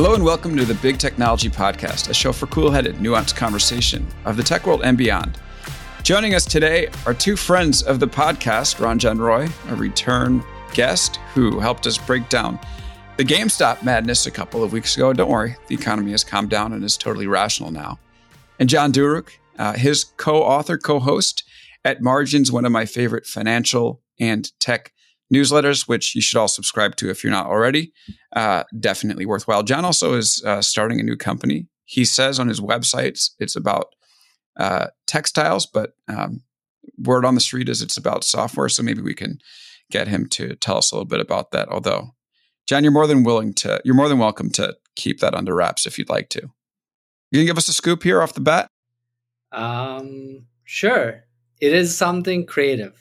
Hello and welcome to the Big Technology Podcast, a show for cool headed, nuanced conversation of the tech world and beyond. Joining us today are two friends of the podcast, Ranjan Roy, a return guest who helped us break down the GameStop madness a couple of weeks ago. Don't worry, the economy has calmed down and is totally rational now. And John Duruk, uh, his co author, co host at Margins, one of my favorite financial and tech newsletters, which you should all subscribe to if you're not already. Uh, definitely worthwhile. John also is uh, starting a new company. He says on his website it's about uh, textiles, but um, word on the street is it's about software. So maybe we can get him to tell us a little bit about that. Although, John, you're more than willing to, you're more than welcome to keep that under wraps if you'd like to. You can give us a scoop here off the bat. Um, sure. It is something creative.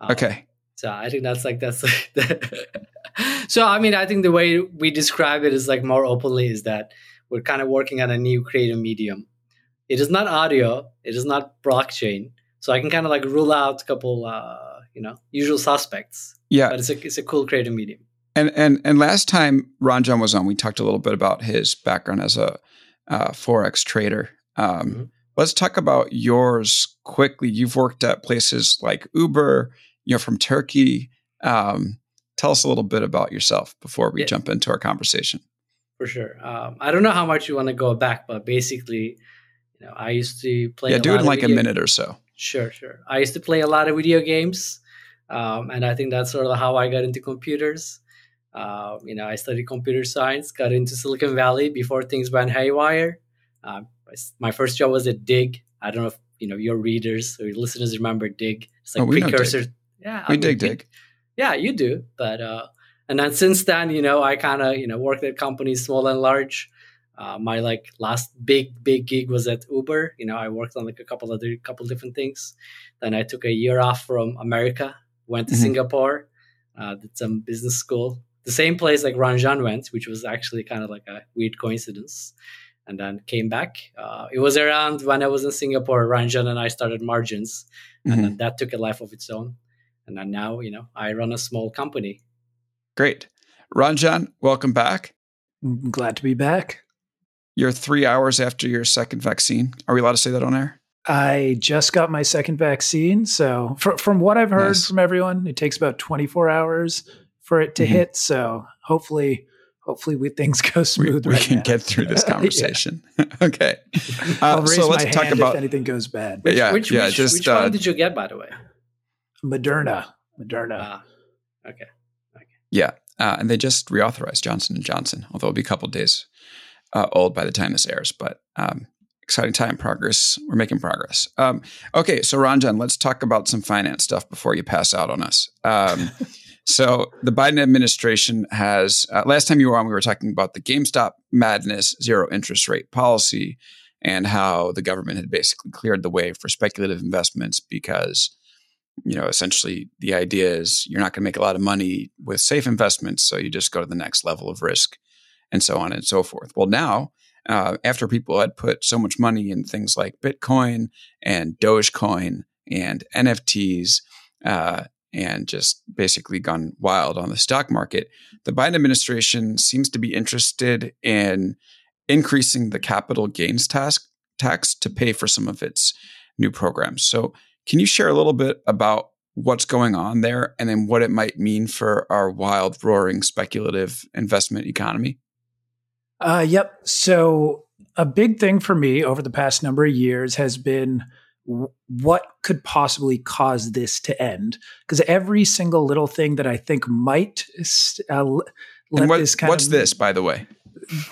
Um, okay. So I think that's like that's like so I mean I think the way we describe it is like more openly is that we're kind of working on a new creative medium. It is not audio, it is not blockchain. So I can kind of like rule out a couple uh, you know, usual suspects. Yeah. But it's a it's a cool creative medium. And and and last time Ranjan was on, we talked a little bit about his background as a uh, forex trader. Um, mm-hmm. Let's talk about yours quickly. You've worked at places like Uber, you know, from Turkey. Um, tell us a little bit about yourself before we yeah. jump into our conversation. For sure. Um, I don't know how much you want to go back, but basically, you know, I used to play. Yeah, do it in like a minute or so. Sure, sure. I used to play a lot of video games, um, and I think that's sort of how I got into computers. Uh, you know, I studied computer science, got into Silicon Valley before things went haywire. Uh, my first job was at Digg. I don't know if you know your readers or your listeners remember Digg. It's like oh, precursor yeah, we I dig Digg. Yeah, you do. But uh, and then since then, you know, I kind of you know worked at companies small and large. Uh, my like last big big gig was at Uber. You know, I worked on like a couple other couple different things. Then I took a year off from America, went to mm-hmm. Singapore, uh, did some business school, the same place like Ranjan went, which was actually kind of like a weird coincidence. And then came back. Uh, it was around when I was in Singapore. Ranjan and I started Margins, and mm-hmm. that took a life of its own and then now you know I run a small company. Great, Ranjan, welcome back. I'm glad to be back. You're three hours after your second vaccine. Are we allowed to say that on air? I just got my second vaccine, so fr- from what I've heard nice. from everyone, it takes about 24 hours for it to mm-hmm. hit. So hopefully, hopefully we, things go smooth. We, right can now. get through this conversation. okay. Uh, so let's talk about if anything goes bad. Which, yeah, which, yeah. Which, just which uh, one did you get, by the way? Moderna. Moderna. Ah, okay. Okay. Yeah, uh, and they just reauthorized Johnson and Johnson, although it'll be a couple days uh, old by the time this airs. But um, exciting time, progress. We're making progress. Um, okay, so Ranjan, let's talk about some finance stuff before you pass out on us. Um, so the Biden administration has. Uh, last time you were on, we were talking about the GameStop madness, zero interest rate policy, and how the government had basically cleared the way for speculative investments because you know, essentially the idea is you're not going to make a lot of money with safe investments, so you just go to the next level of risk, and so on and so forth. Well, now uh, after people had put so much money in things like Bitcoin and Dogecoin and NFTs, uh, and just basically gone wild on the stock market, the Biden administration seems to be interested in increasing the capital gains tax tax to pay for some of its new programs. So can you share a little bit about what's going on there and then what it might mean for our wild, roaring, speculative investment economy? Uh, yep. So, a big thing for me over the past number of years has been what could possibly cause this to end? Because every single little thing that I think might uh, let what, this kind what's of, this, by the way?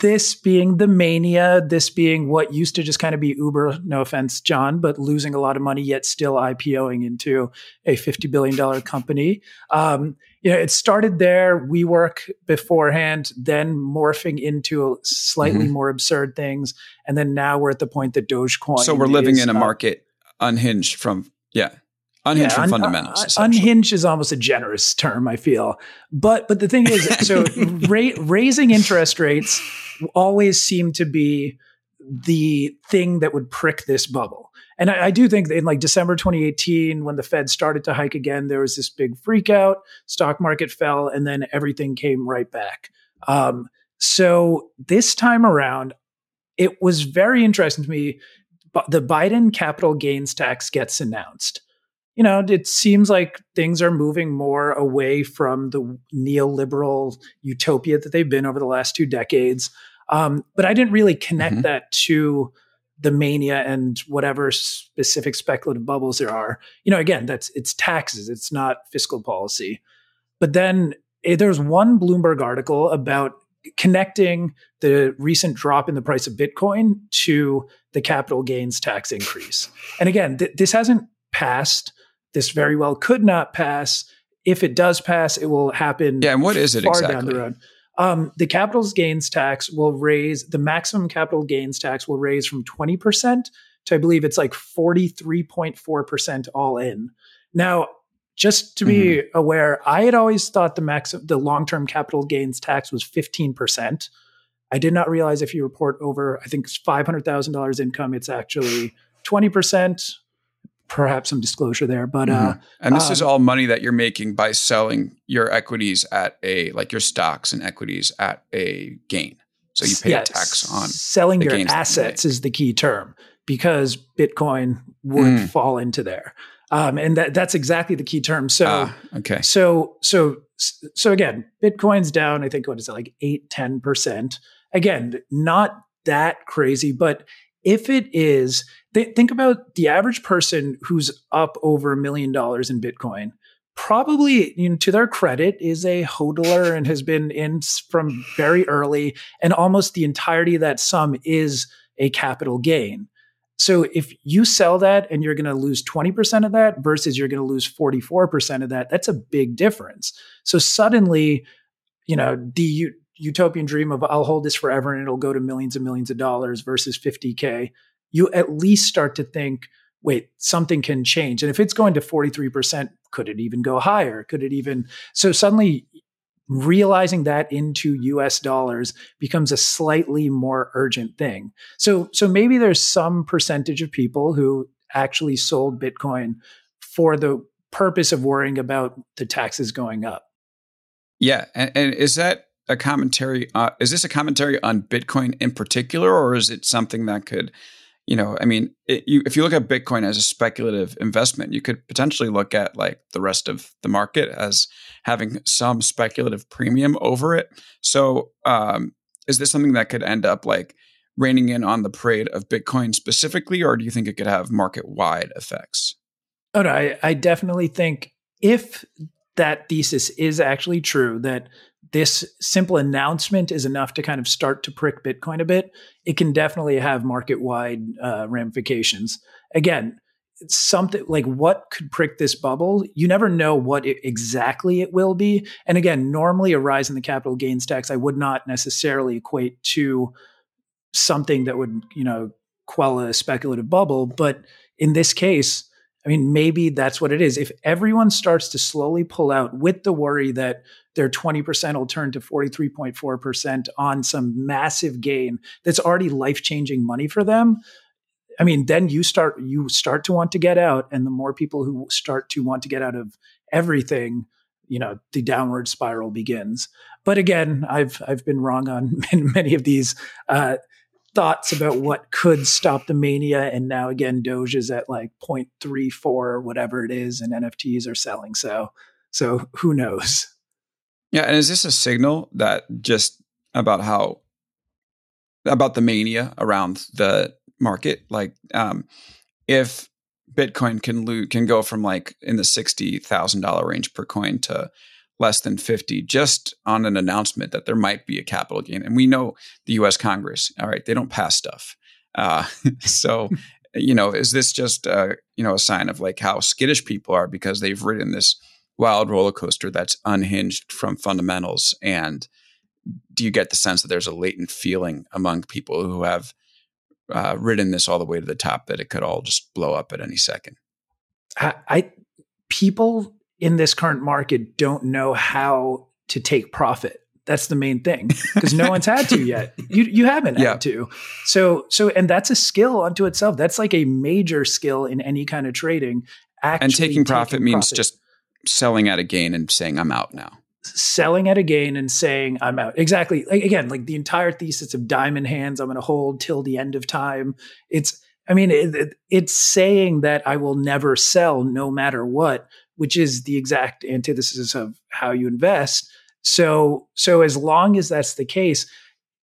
This being the mania, this being what used to just kind of be Uber, no offense, John, but losing a lot of money yet still IPOing into a $50 billion company. Um, you know, it started there, WeWork beforehand, then morphing into slightly mm-hmm. more absurd things. And then now we're at the point that Dogecoin. So we're living is, in a market unhinged from, yeah. Unhinged yeah, from un- fundamentals. Uh, unhinged is almost a generous term, I feel. But but the thing is, so ra- raising interest rates always seemed to be the thing that would prick this bubble. And I, I, do think that in like December 2018, when the Fed started to hike again, there was this big freak out, stock market fell, and then everything came right back. Um, so this time around, it was very interesting to me. The Biden capital gains tax gets announced you know, it seems like things are moving more away from the neoliberal utopia that they've been over the last two decades. Um, but I didn't really connect mm-hmm. that to the mania and whatever specific speculative bubbles there are. You know, again, that's it's taxes, it's not fiscal policy. But then eh, there's one Bloomberg article about connecting the recent drop in the price of Bitcoin to the capital gains tax increase. And again, th- this hasn't passed this very well could not pass. If it does pass, it will happen. Yeah, and what is it far exactly? down the road. Um, the capital gains tax will raise the maximum capital gains tax will raise from 20% to I believe it's like 43.4% all in. Now, just to be mm-hmm. aware, I had always thought the max the long-term capital gains tax was 15%. I did not realize if you report over I think $500,000 income it's actually 20% perhaps some disclosure there. But uh, mm-hmm. and this um, is all money that you're making by selling your equities at a like your stocks and equities at a gain. So you pay yeah, a tax on selling your assets is the key term because Bitcoin would mm. fall into there. Um, and that, that's exactly the key term. So, ah, okay. So, so, so again, Bitcoin's down, I think, what is it, like eight, 10%. Again, not that crazy, but if it is, th- think about the average person who's up over a million dollars in Bitcoin. Probably, you know, to their credit, is a hodler and has been in from very early, and almost the entirety of that sum is a capital gain. So if you sell that and you're going to lose 20% of that versus you're going to lose 44% of that, that's a big difference. So suddenly, you know, the utopian dream of I'll hold this forever and it'll go to millions and millions of dollars versus 50K, you at least start to think, wait, something can change. And if it's going to 43%, could it even go higher? Could it even? So suddenly realizing that into US dollars becomes a slightly more urgent thing. So, so maybe there's some percentage of people who actually sold Bitcoin for the purpose of worrying about the taxes going up. Yeah. And, and is that a commentary? Uh, is this a commentary on Bitcoin in particular, or is it something that could, you know, I mean, it, you, if you look at Bitcoin as a speculative investment, you could potentially look at like the rest of the market as having some speculative premium over it. So, um, is this something that could end up like reining in on the parade of Bitcoin specifically, or do you think it could have market wide effects? Oh no, I, I definitely think if that thesis is actually true, that this simple announcement is enough to kind of start to prick Bitcoin a bit, it can definitely have market wide uh, ramifications. Again, something like what could prick this bubble you never know what it, exactly it will be and again normally a rise in the capital gains tax i would not necessarily equate to something that would you know quell a speculative bubble but in this case I mean, maybe that's what it is. If everyone starts to slowly pull out with the worry that their 20% will turn to 43.4% on some massive gain that's already life-changing money for them, I mean, then you start you start to want to get out and the more people who start to want to get out of everything, you know, the downward spiral begins. But again, I've I've been wrong on many of these uh, thoughts about what could stop the mania. And now again, Doge is at like 0.34 or whatever it is, and NFTs are selling. So, so who knows? Yeah. And is this a signal that just about how, about the mania around the market? Like, um, if Bitcoin can lo- can go from like in the $60,000 range per coin to less than 50 just on an announcement that there might be a capital gain. And we know the US Congress, all right, they don't pass stuff. Uh, so, you know, is this just, uh, you know, a sign of like how skittish people are because they've ridden this wild roller coaster that's unhinged from fundamentals? And do you get the sense that there's a latent feeling among people who have uh, ridden this all the way to the top that it could all just blow up at any second? I, I people in this current market don't know how to take profit. That's the main thing because no one's had to yet. You you haven't yeah. had to. So so and that's a skill unto itself. That's like a major skill in any kind of trading. and taking profit taking means profit. just selling at a gain and saying I'm out now. Selling at a gain and saying I'm out. Exactly. Like, again, like the entire thesis of diamond hands, I'm going to hold till the end of time. It's I mean, it, it, it's saying that I will never sell no matter what, which is the exact antithesis of how you invest. So, so as long as that's the case,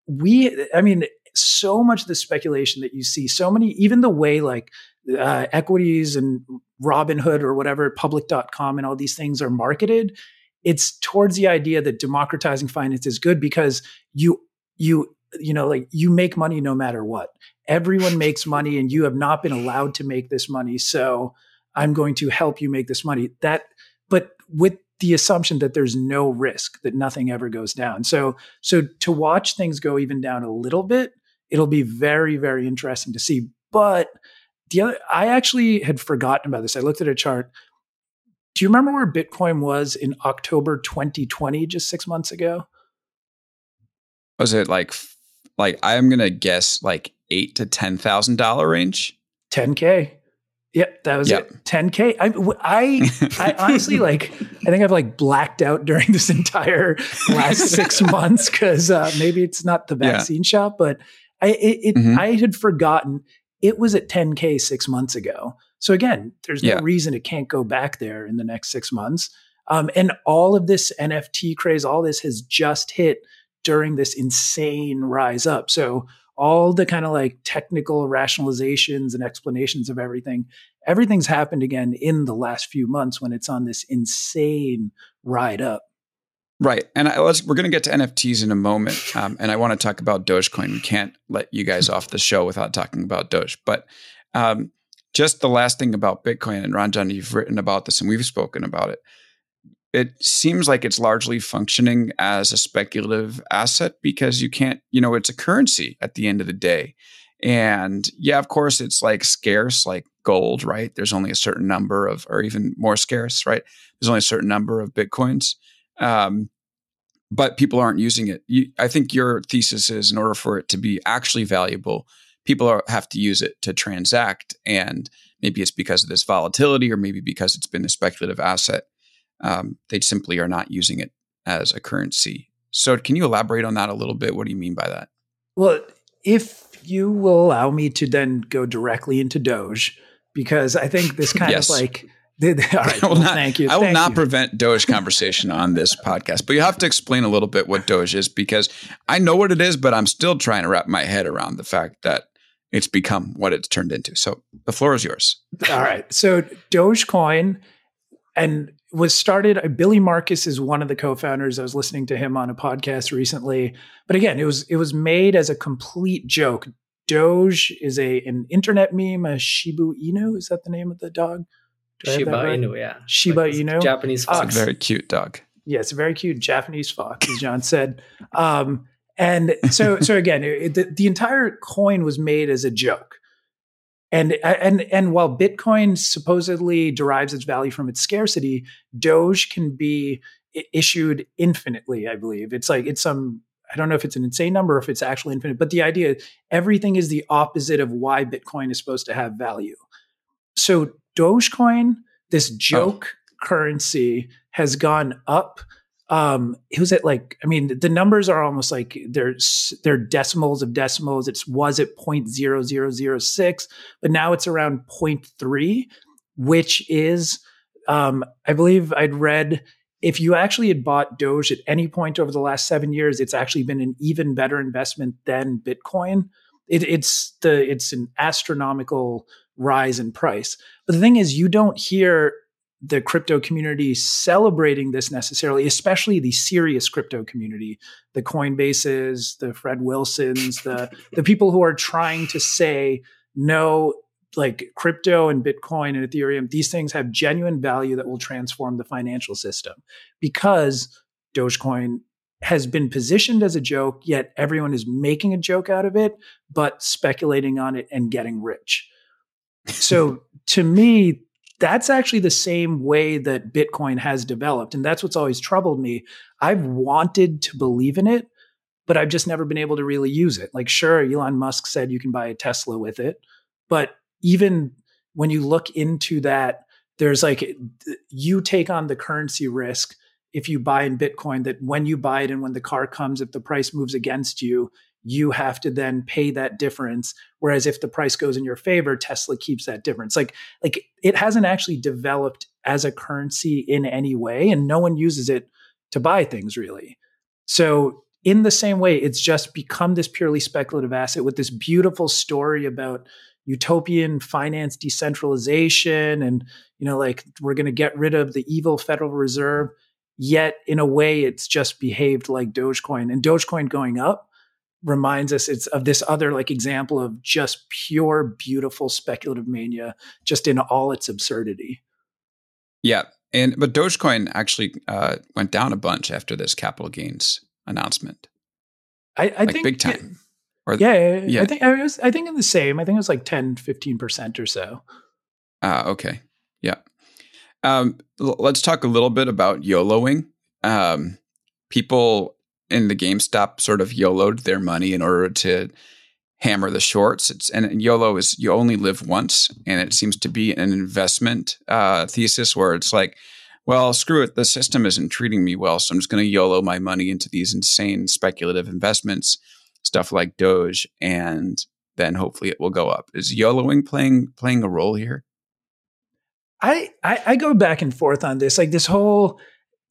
we, I mean, so much of the speculation that you see, so many, even the way like uh, equities and Robinhood or whatever, public.com and all these things are marketed, it's towards the idea that democratizing finance is good because you, you, you know, like you make money no matter what. Everyone makes money and you have not been allowed to make this money. So, I'm going to help you make this money. That, but with the assumption that there's no risk that nothing ever goes down. So, so to watch things go even down a little bit, it'll be very, very interesting to see. But the other, I actually had forgotten about this. I looked at a chart. Do you remember where Bitcoin was in October 2020, just six months ago? Was it like, like I'm gonna guess like eight to ten thousand dollar range? 10k. Yep, that was yep. it. 10k. I, I, I honestly like. I think I've like blacked out during this entire last six months because uh, maybe it's not the vaccine yeah. shot, but I it, it mm-hmm. I had forgotten it was at 10k six months ago. So again, there's no reason it can't go back there in the next six months. Um, and all of this NFT craze, all this has just hit during this insane rise up. So all the kind of like technical rationalizations and explanations of everything, everything's happened again in the last few months when it's on this insane ride up. Right. And I, we're going to get to NFTs in a moment. Um, and I want to talk about Dogecoin. We can't let you guys off the show without talking about Doge. But um, just the last thing about Bitcoin, and Ranjan, you've written about this and we've spoken about it it seems like it's largely functioning as a speculative asset because you can't, you know, it's a currency at the end of the day. And yeah, of course, it's like scarce, like gold, right? There's only a certain number of, or even more scarce, right? There's only a certain number of bitcoins. Um, but people aren't using it. You, I think your thesis is in order for it to be actually valuable, people are, have to use it to transact. And maybe it's because of this volatility, or maybe because it's been a speculative asset um, they simply are not using it as a currency. So, can you elaborate on that a little bit? What do you mean by that? Well, if you will allow me to then go directly into Doge, because I think this kind yes. of like all right, I will well, not, thank you. I will thank not you. prevent Doge conversation on this podcast, but you have to explain a little bit what Doge is because I know what it is, but I'm still trying to wrap my head around the fact that it's become what it's turned into. So the floor is yours. All right. So Dogecoin, and was started uh, Billy Markus is one of the co-founders. I was listening to him on a podcast recently. But again it was it was made as a complete joke. Doge is a an internet meme a shiba inu is that the name of the dog? Shiba right? inu yeah. Shiba like inu? Japanese fox. It's a very cute dog. Yeah it's a very cute japanese fox as john said. Um, and so so again it, the, the entire coin was made as a joke and uh, and and while Bitcoin supposedly derives its value from its scarcity, Doge can be issued infinitely. I believe it's like it's some I don't know if it's an insane number or if it's actually infinite, but the idea everything is the opposite of why Bitcoin is supposed to have value. So Dogecoin, this oh. joke oh. currency, has gone up um it was at like i mean the numbers are almost like they're they're decimals of decimals. It was at 0.0006 but now it's around 0.3 which is um i believe i'd read if you actually had bought doge at any point over the last seven years it's actually been an even better investment than bitcoin. It, it's the it's an astronomical rise in price. But the thing is you don't hear the crypto community celebrating this necessarily, especially the serious crypto community, the Coinbases, the Fred Wilsons, the the people who are trying to say no, like crypto and Bitcoin and Ethereum, these things have genuine value that will transform the financial system because Dogecoin has been positioned as a joke, yet everyone is making a joke out of it, but speculating on it and getting rich. So to me, that's actually the same way that Bitcoin has developed. And that's what's always troubled me. I've wanted to believe in it, but I've just never been able to really use it. Like, sure, Elon Musk said you can buy a Tesla with it, but even when you look into that, there's like you take on the currency risk if you buy in Bitcoin that when you buy it and when the car comes, if the price moves against you, you have to then pay that difference. Whereas if the price goes in your favor, Tesla keeps that difference. Like, like it hasn't actually developed as a currency in any way, and no one uses it to buy things really. So in the same way, it's just become this purely speculative asset with this beautiful story about utopian finance decentralization and you know like we're going to get rid of the evil federal reserve yet in a way it's just behaved like dogecoin and dogecoin going up reminds us it's of this other like example of just pure beautiful speculative mania just in all its absurdity yeah and but dogecoin actually uh, went down a bunch after this capital gains announcement i, I like think big time or, yeah, yeah, I think I was. I think in the same. I think it was like 10, 15 percent or so. Ah, uh, okay, yeah. Um, l- let's talk a little bit about YOLOing. Um, people in the GameStop sort of YOLOed their money in order to hammer the shorts. It's and YOLO is you only live once, and it seems to be an investment uh, thesis where it's like, well, screw it, the system isn't treating me well, so I'm just going to YOLO my money into these insane speculative investments stuff like Doge, and then hopefully it will go up. Is YOLOing playing playing a role here? I, I, I go back and forth on this. Like this whole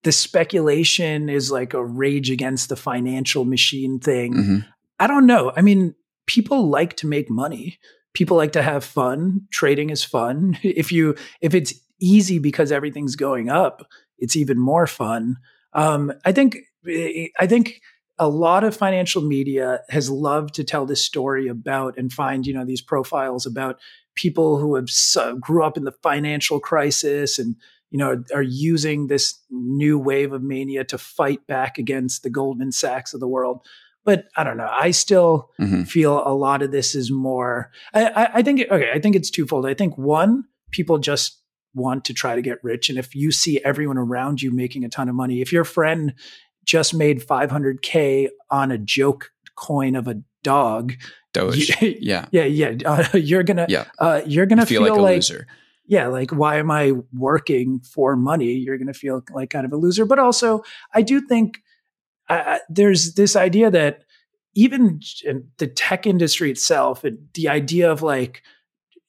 the speculation is like a rage against the financial machine thing. Mm-hmm. I don't know. I mean, people like to make money. People like to have fun. Trading is fun. If you if it's easy because everything's going up, it's even more fun. Um, I think I think a lot of financial media has loved to tell this story about and find you know these profiles about people who have grew up in the financial crisis and you know are using this new wave of mania to fight back against the Goldman Sachs of the world. But I don't know. I still mm-hmm. feel a lot of this is more. I, I, I think okay. I think it's twofold. I think one, people just want to try to get rich, and if you see everyone around you making a ton of money, if your friend just made 500k on a joke coin of a dog. Doge. yeah. Yeah. Yeah. Uh, you're gonna. Yeah. Uh, you're gonna you feel, feel, like, like loser. Yeah, like why am I working for money? You're gonna feel like kind of a loser. But also, I do think uh, there's this idea that even the tech industry itself, the idea of like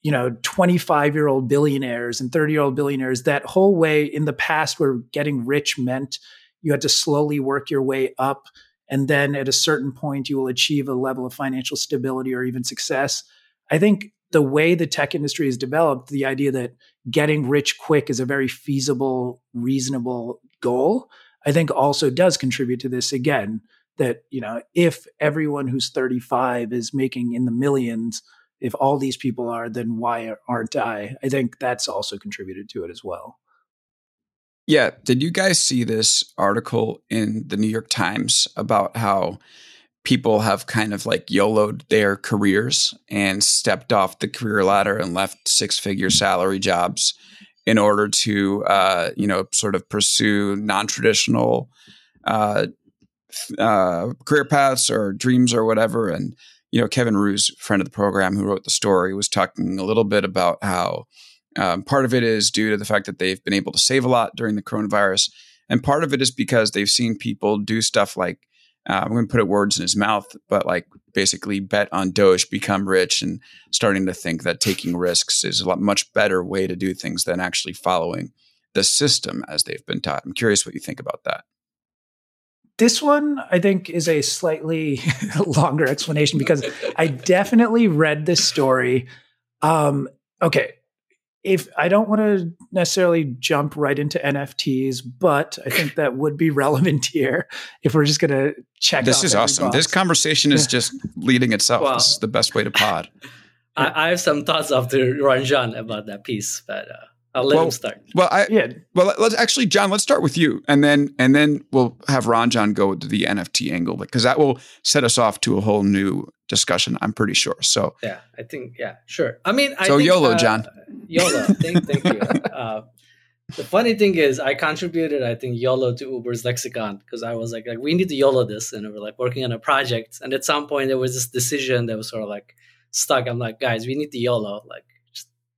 you know 25 year old billionaires and 30 year old billionaires that whole way in the past where getting rich meant you had to slowly work your way up. And then at a certain point, you will achieve a level of financial stability or even success. I think the way the tech industry has developed, the idea that getting rich quick is a very feasible, reasonable goal, I think also does contribute to this again. That, you know, if everyone who's 35 is making in the millions, if all these people are, then why aren't I? I think that's also contributed to it as well. Yeah. Did you guys see this article in the New York Times about how people have kind of like YOLO'd their careers and stepped off the career ladder and left six figure salary jobs in order to, uh, you know, sort of pursue non traditional uh, uh, career paths or dreams or whatever? And, you know, Kevin Roose, friend of the program who wrote the story, was talking a little bit about how um, part of it is due to the fact that they've been able to save a lot during the coronavirus. And part of it is because they've seen people do stuff like, uh, I'm going to put it words in his mouth, but like basically bet on Doge, become rich, and starting to think that taking risks is a lot much better way to do things than actually following the system as they've been taught. I'm curious what you think about that. This one, I think, is a slightly longer explanation because I definitely read this story. Um, okay, if I don't want to necessarily jump right into NFTs, but I think that would be relevant here if we're just going to check. This is awesome. Box. This conversation is just leading itself. Wow. This is the best way to pod. I, I, have some thoughts after Ranjan about that piece, but uh, I'll let well, him start. Well, I, yeah. Well, let's actually, John. Let's start with you, and then and then we'll have Ranjan go to the NFT angle because that will set us off to a whole new discussion. I'm pretty sure. So yeah, I think yeah, sure. I mean, I so think, YOLO, uh, John. YOLO. thank, thank you. Uh, the funny thing is, I contributed, I think, YOLO to Uber's lexicon because I was like, like, we need to YOLO this, and we were like working on a project, and at some point there was this decision that was sort of like stuck. I'm like, guys, we need to YOLO, like, just,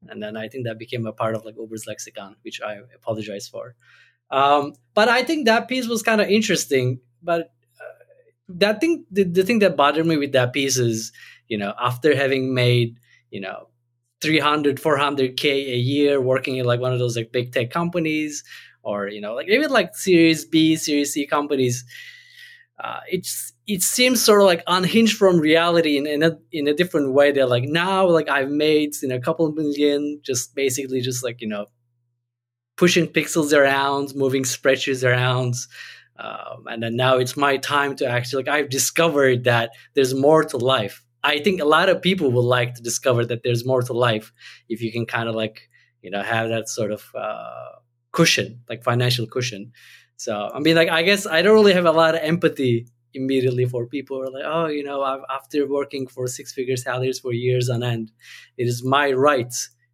and then I think that became a part of like Uber's lexicon, which I apologize for. Um, but I think that piece was kind of interesting. But uh, that thing, the, the thing that bothered me with that piece is, you know, after having made, you know, 300 400k a year working in like one of those like big tech companies or you know like even like series b series c companies uh, it's it seems sort of like unhinged from reality in, in a in a different way. They're like now like I've made you know a couple million just basically just like you know pushing pixels around, moving spreadsheets around. Um, and then now it's my time to actually like I've discovered that there's more to life. I think a lot of people would like to discover that there's more to life if you can kind of like you know have that sort of uh, cushion, like financial cushion. So I mean, like I guess I don't really have a lot of empathy immediately for people who are like, oh, you know, I've, after working for six figure salaries for years on end, it is my right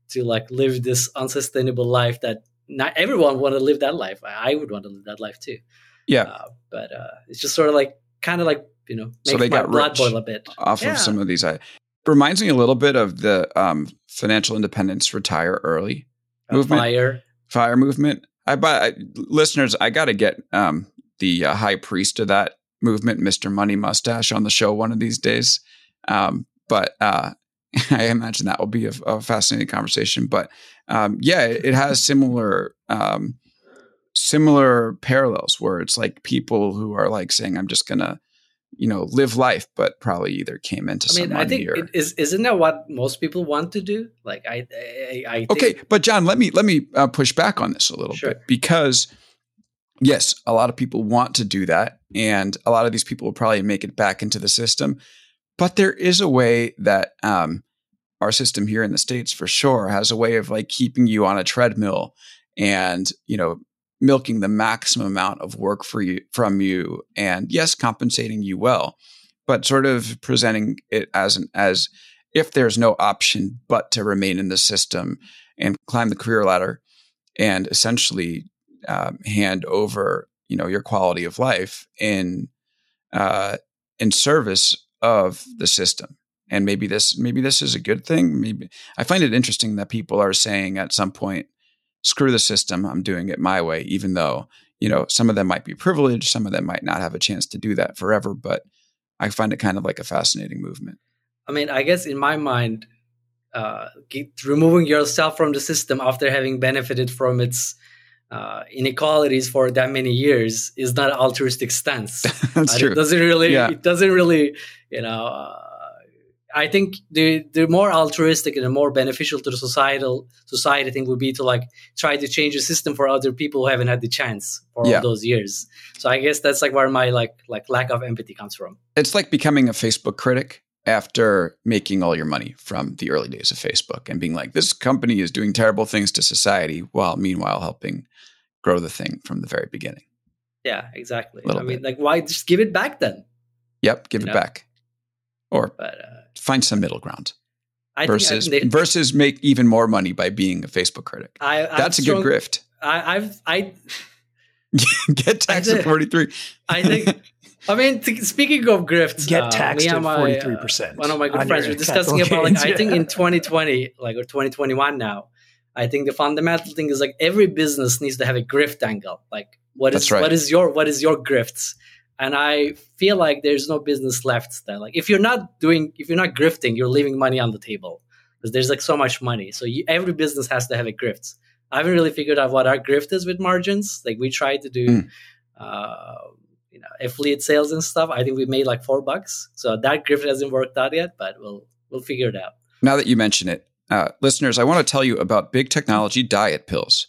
to like live this unsustainable life that not everyone want to live that life. I, I would want to live that life too. Yeah, uh, but uh, it's just sort of like kind of like you know, so they got blood boil a bit off yeah. of some of these. I reminds me a little bit of the um, financial independence retire early movement, fire, fire movement. I but listeners, I got to get um, the uh, high priest of that movement, Mister Money Mustache, on the show one of these days. Um, but uh, I imagine that will be a, a fascinating conversation. But um, yeah, it, it, has similar um, similar parallels where it's like people who are like saying, "I'm just gonna." You know, live life, but probably either came into I mean, some I think or, it is isn't that what most people want to do? Like, I, I, I think, okay, but John, let me let me uh, push back on this a little sure. bit because yes, a lot of people want to do that. And a lot of these people will probably make it back into the system. But there is a way that um, our system here in the States for sure has a way of like keeping you on a treadmill and, you know, milking the maximum amount of work for you from you and yes, compensating you well, but sort of presenting it as an as if there's no option but to remain in the system and climb the career ladder and essentially um, hand over you know your quality of life in uh, in service of the system. And maybe this maybe this is a good thing. Maybe i find it interesting that people are saying at some point screw the system i'm doing it my way even though you know some of them might be privileged some of them might not have a chance to do that forever but i find it kind of like a fascinating movement i mean i guess in my mind uh, removing yourself from the system after having benefited from its uh, inequalities for that many years is not an altruistic stance. That's uh, true. It doesn't really. Yeah. It doesn't really. You know. I think the the more altruistic and the more beneficial to the societal society thing would be to like try to change the system for other people who haven't had the chance for yeah. all those years. So I guess that's like where my like like lack of empathy comes from. It's like becoming a Facebook critic after making all your money from the early days of Facebook and being like, this company is doing terrible things to society while meanwhile helping grow the thing from the very beginning. Yeah, exactly. I mean, like, why just give it back then? Yep, give you it know? back, or but, uh, find some middle ground. I versus think, I versus make even more money by being a Facebook critic. I, That's a good grift. I, I've I get taxed at forty three. I think I mean, t- speaking of grifts, get uh, taxed uh, at forty three percent. One of my good friends were discussing about like I think in twenty twenty, like or twenty twenty one now. I think the fundamental thing is like every business needs to have a grift angle. Like what is right. what is your what is your grifts? And I feel like there's no business left that like if you're not doing if you're not grifting, you're leaving money on the table because there's like so much money. So you, every business has to have a grift. I haven't really figured out what our grift is with margins. Like we try to do. Mm. Uh, you know affiliate sales and stuff. I think we made like four bucks. So that grift hasn't worked out yet, but we'll we'll figure it out. Now that you mention it, uh, listeners, I want to tell you about big technology diet pills.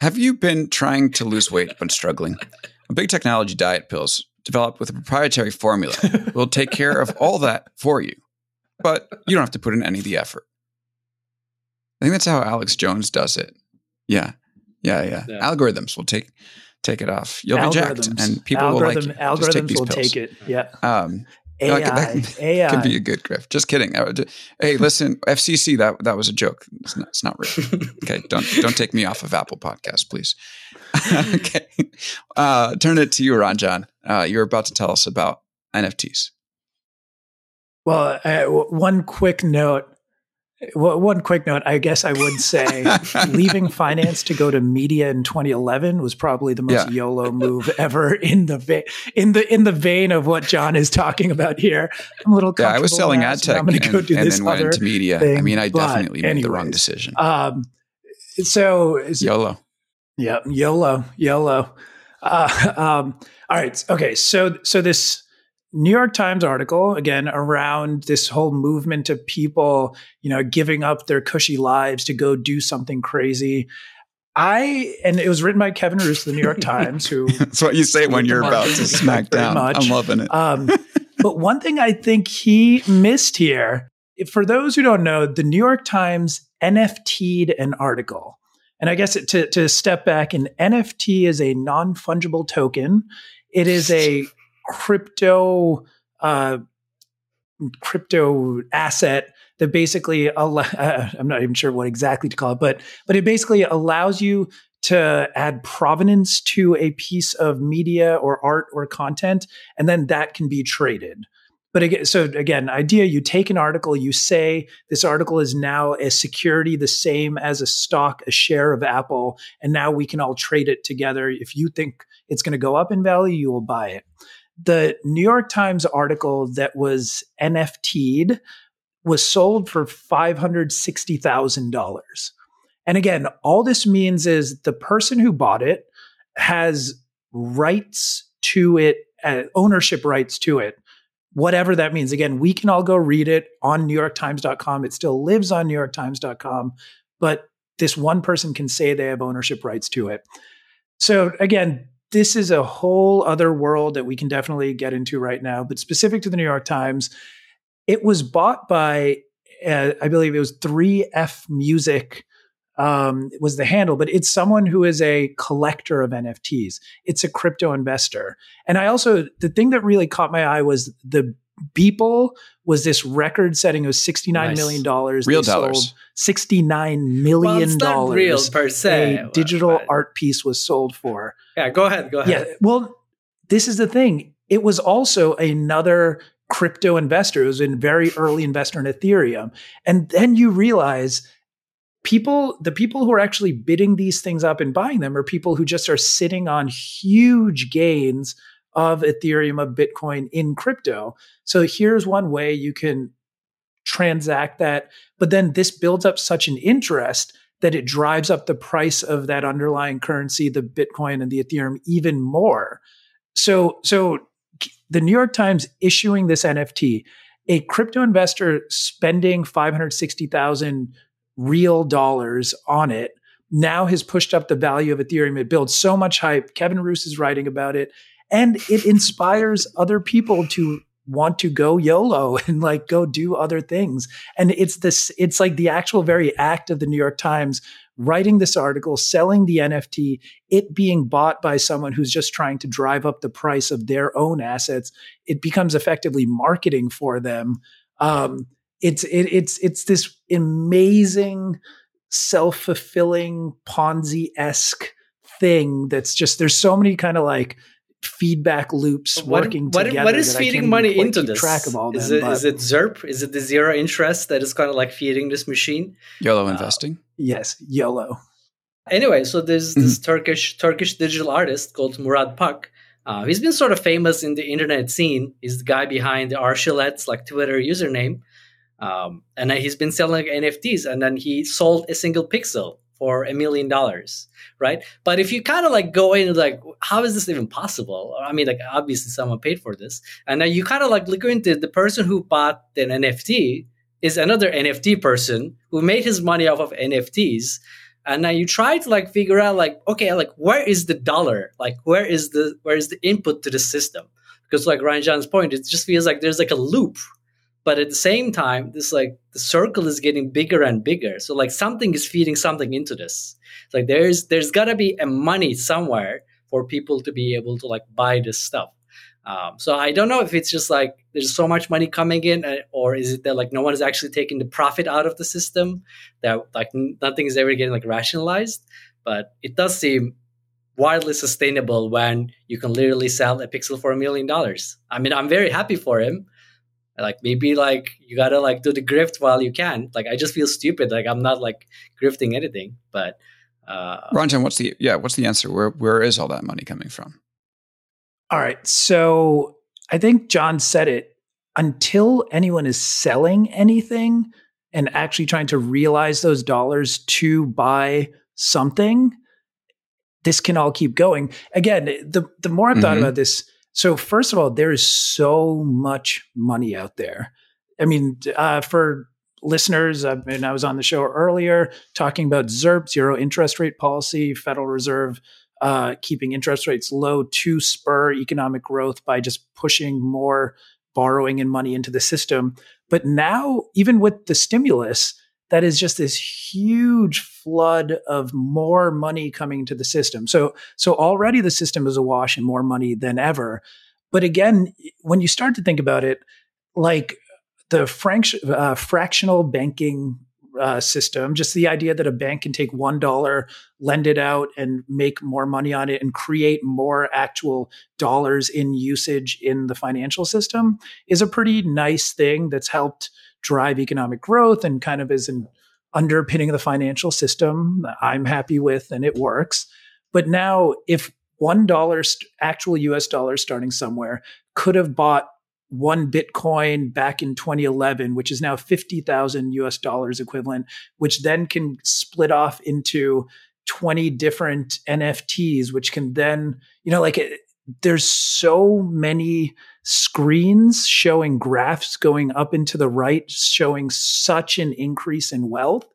Have you been trying to lose weight but struggling? Big technology diet pills, developed with a proprietary formula, will take care of all that for you, but you don't have to put in any of the effort. I think that's how Alex Jones does it. Yeah, yeah, yeah. Yeah. Algorithms will take take it off. You'll be jacked, and people Algorithm, will like you. Just take algorithms these will pills. take it. Yeah. Um, AI. that could- that AI. could be a good grift. Just kidding. Hey, listen, FCC, that that was a joke. It's not, it's not real. Okay, don't don't take me off of Apple Podcast, please. okay, uh, turn it to you, Ranjan. Uh, you're about to tell us about NFTs. Well, uh, one quick note. One quick note. I guess I would say leaving finance to go to media in 2011 was probably the most Yeah. YOLO move ever in the va- in the in the vein of what John is talking about here. I'm a little. Yeah, I was selling now, ad so tech I'm going and, to go do and this then went into media. I thing, mean, I but definitely made the wrong decision. Um, so YOLO. yeah, YOLO, YOLO. Uh, um, all right. Okay. So, so this New York Times article again around this whole movement of people, you know, giving up their cushy lives to go do something crazy. I and it was written by Kevin Roose of the New York Times, who That's what you say when you're about to smack down. I'm loving it. um, but one thing I think he missed here, for those who don't know, the New York Times NFT'd an article. And I guess to, to step back, an NFT is a non fungible token. It is a crypto uh, crypto asset that basically al- uh, I'm not even sure what exactly to call it, but but it basically allows you to add provenance to a piece of media or art or content, and then that can be traded. But again, so again, idea you take an article, you say this article is now a security the same as a stock, a share of Apple, and now we can all trade it together. If you think it's going to go up in value, you will buy it. The New York Times article that was NFT'd was sold for $560,000. And again, all this means is the person who bought it has rights to it, uh, ownership rights to it, whatever that means. Again, we can all go read it on NewYorkTimes.com. It still lives on NewYorkTimes.com, but this one person can say they have ownership rights to it. So again, this is a whole other world that we can definitely get into right now. But specific to the New York Times, it was bought by, uh, I believe it was 3F Music um, was the handle, but it's someone who is a collector of NFTs. It's a crypto investor. And I also, the thing that really caught my eye was the Beeple was this record setting of $69 Nice. million dollars. Real They dollars. 69 million. Well, real per se. A digital but- art piece was sold for. Yeah, go ahead. Go ahead. Yeah. Well, this is the thing. It was also another crypto investor. It was a very early investor in Ethereum. And then you realize people, the people who are actually bidding these things up and buying them are people who just are sitting on huge gains of Ethereum, of Bitcoin in crypto. So here's one way you can transact that. But then this builds up such an interest that it drives up the price of that underlying currency, the Bitcoin and the Ethereum, even more. So, so the New York Times issuing this NFT, a crypto investor spending 560,000 real dollars on it now has pushed up the value of Ethereum. It builds so much hype. Kevin Roose is writing about it and it inspires other people to want to go YOLO and like go do other things. And it's this, it's like the actual very act of the New York Times writing this article, selling the NFT, it being bought by someone who's just trying to drive up the price of their own assets. It becomes effectively marketing for them. Um, it's it, it's it's this amazing self-fulfilling Ponzi-esque thing that's just there's so many kind of like feedback loops What, working what, together. what is that I can't feeding money quite into this? Track of all is them, it but is it ZIRP? Is it the zero interest that is kind of like feeding this machine? YOLO uh, investing. yes, YOLO. Anyway, so there's this Mm-hmm. Turkish Turkish digital artist called Murat Pak. Uh, he's been sort of famous in the internet scene. He's the guy behind the Archillect, like Twitter username. Um, and he's been selling NFTs, and then he sold a single pixel for a million dollars, right? But if you kind of like go in like, how is this even possible? I mean, like obviously someone paid for this, and then you kind of like look into the person who bought an NFT is another NFT person who made his money off of NFTs. And now you try to like figure out like, okay, like where is the dollar? Like where is the where is the input to the system? Because like Ranjan's point, it just feels like there's like a loop. But at the same time, this like the circle is getting bigger and bigger. So like something is feeding something into this. It's like there's there's gotta be a money somewhere for people to be able to like buy this stuff. Um, so I don't know if it's just like there's so much money coming in, uh, or is it that like no one is actually taking the profit out of the system that like nothing is ever getting like rationalized. But it does seem wildly sustainable when you can literally sell a pixel for a million dollars. I mean, I'm very happy for him. Like maybe like you gotta like do the grift while you can. Like I just feel stupid. Like I'm not like grifting anything, but. Uh, Ranjan, what's the yeah? What's the answer? Where where is all that money coming from? All right. So I think John said it until anyone is selling anything and actually trying to realize those dollars to buy something, this can all keep going. Again, the, the more I've mm-hmm. thought about this, so first of all, there is so much money out there. I mean, uh, for listeners, I mean, I was on the show earlier talking about ZIRP, zero interest rate policy, Federal Reserve uh, keeping interest rates low to spur economic growth by just pushing more borrowing and money into the system. But now, even with the stimulus, that is just this huge flood of more money coming into the system. So, so already the system is awash in more money than ever. But again, when you start to think about it, like the frank, uh, fractional banking uh, system. Just the idea that a bank can take one dollar, lend it out, and make more money on it, and create more actual dollars in usage in the financial system is a pretty nice thing that's helped drive economic growth and kind of is an underpinning of the financial system. I'm happy with, and it works. But now, if one dollar, actual U.S. dollar, starting somewhere, could have bought one Bitcoin back in 2011, which is now 50,000 US dollars equivalent, which then can split off into 20 different NFTs, which can then, you know, like it, there's so many screens showing graphs going up into the right, showing such an increase in wealth.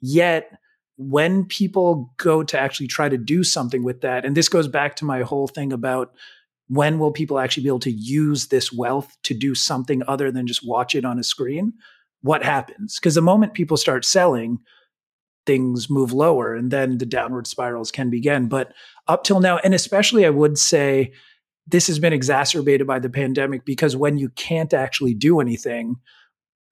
Yet, when people go to actually try to do something with that, and this goes back to my whole thing about when will people actually be able to use this wealth to do something other than just watch it on a screen? What happens? Because the moment people start selling, things move lower and then the downward spirals can begin. But up till now, and especially I would say this has been exacerbated by the pandemic because when you can't actually do anything,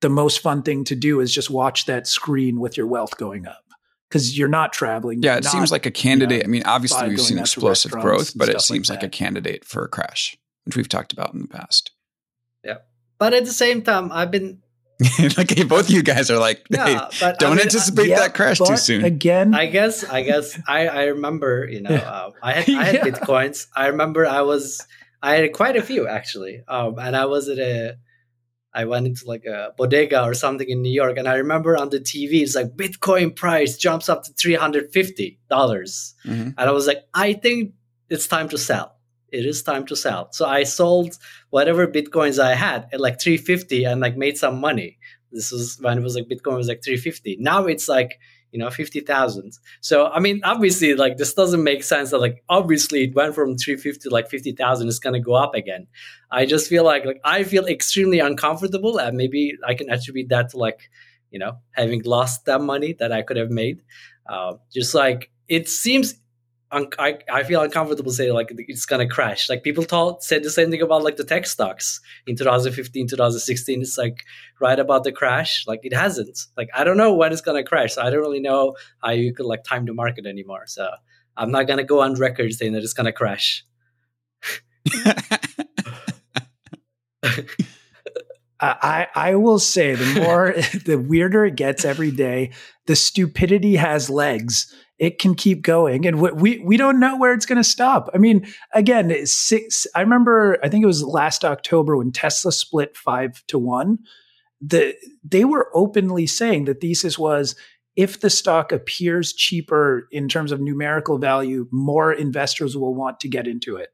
the most fun thing to do is just watch that screen with your wealth going up because you're not traveling. Yeah, it seems like a candidate. You know, I mean, obviously we've seen explosive growth, but it seems like, like, a candidate for a crash, which we've talked about in the past. Yeah, but at the same time, I've been like both of you guys are like, hey, yeah, but, don't I mean, anticipate yeah, that crash too soon. Again, I guess, I guess, I I remember, you know, uh, I had I had yeah. bitcoins. I remember I was I had quite a few actually, um, and I was at a I went into like a bodega or something in New York, and I remember on the TV, it's like Bitcoin price jumps up to three hundred fifty dollars, mm-hmm. and I was like, I think it's time to sell. It is time to sell. So I sold whatever bitcoins I had at like three fifty, and like made some money. This was when it was like Bitcoin was like three fifty. Now it's like you know 50,000 so i mean obviously like this doesn't make sense that like obviously it went from 350 to like 50,000 it's going to go up again i just feel like like i feel extremely uncomfortable and maybe i can attribute that to like you know having lost that money that i could have made uh, just like it seems un- I, I feel uncomfortable saying like it's gonna crash. Like people thought said the same thing about like the tech stocks in 2015, 2016. It's like right about the crash. Like it hasn't. Like I don't know when it's gonna crash. So I don't really know how you could like time the market anymore. So I'm not gonna go on record saying that it's gonna crash. I, I will say the more the weirder it gets every day, the stupidity has legs it can keep going and we we don't know where it's going to stop i mean again six i remember i think it was last october when tesla split 5 to 1 the they were openly saying the thesis was if the stock appears cheaper in terms of numerical value more investors will want to get into it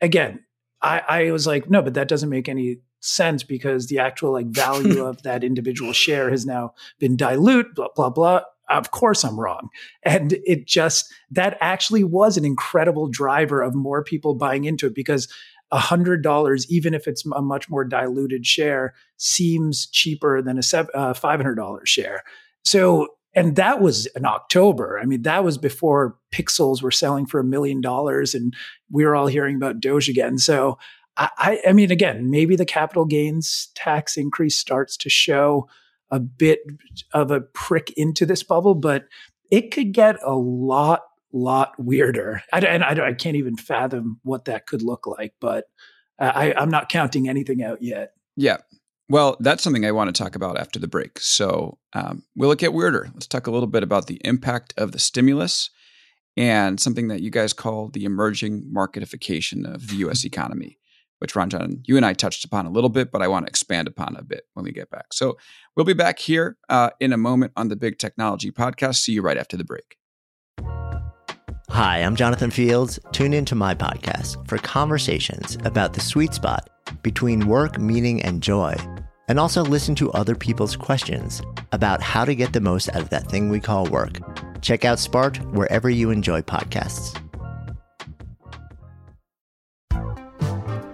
again i i was like no but that doesn't make any sense because the actual like value of that individual share has now been dilute, blah, blah, blah. Of course I'm wrong. And it just, that actually was an incredible driver of more people buying into it because $100, even if it's a much more diluted share, seems cheaper than a $500 uh, share. So, and that was in October. I mean, that was before pixels were selling for a million dollars and we were all hearing about Doge again. So, I, I mean, again, maybe the capital gains tax increase starts to show a bit of a prick into this bubble, but it could get a lot lot weirder. I, and I, I can't even fathom what that could look like, but I, I'm not counting anything out yet. Yeah. Well, that's something I want to talk about after the break. So um, we'll get weirder. Let's talk a little bit about the impact of the stimulus and something that you guys call the emerging marketification of the US economy, which Ranjan, you and I touched upon a little bit, but I want to expand upon a bit when we get back. So we'll be back here uh, in a moment on the Big Technology Podcast. See you right after the break. Hi, I'm Jonathan Fields. Tune into my podcast for conversations about the sweet spot between work, meaning, and joy. And also listen to other people's questions about how to get the most out of that thing we call work. Check out Sparked wherever you enjoy podcasts.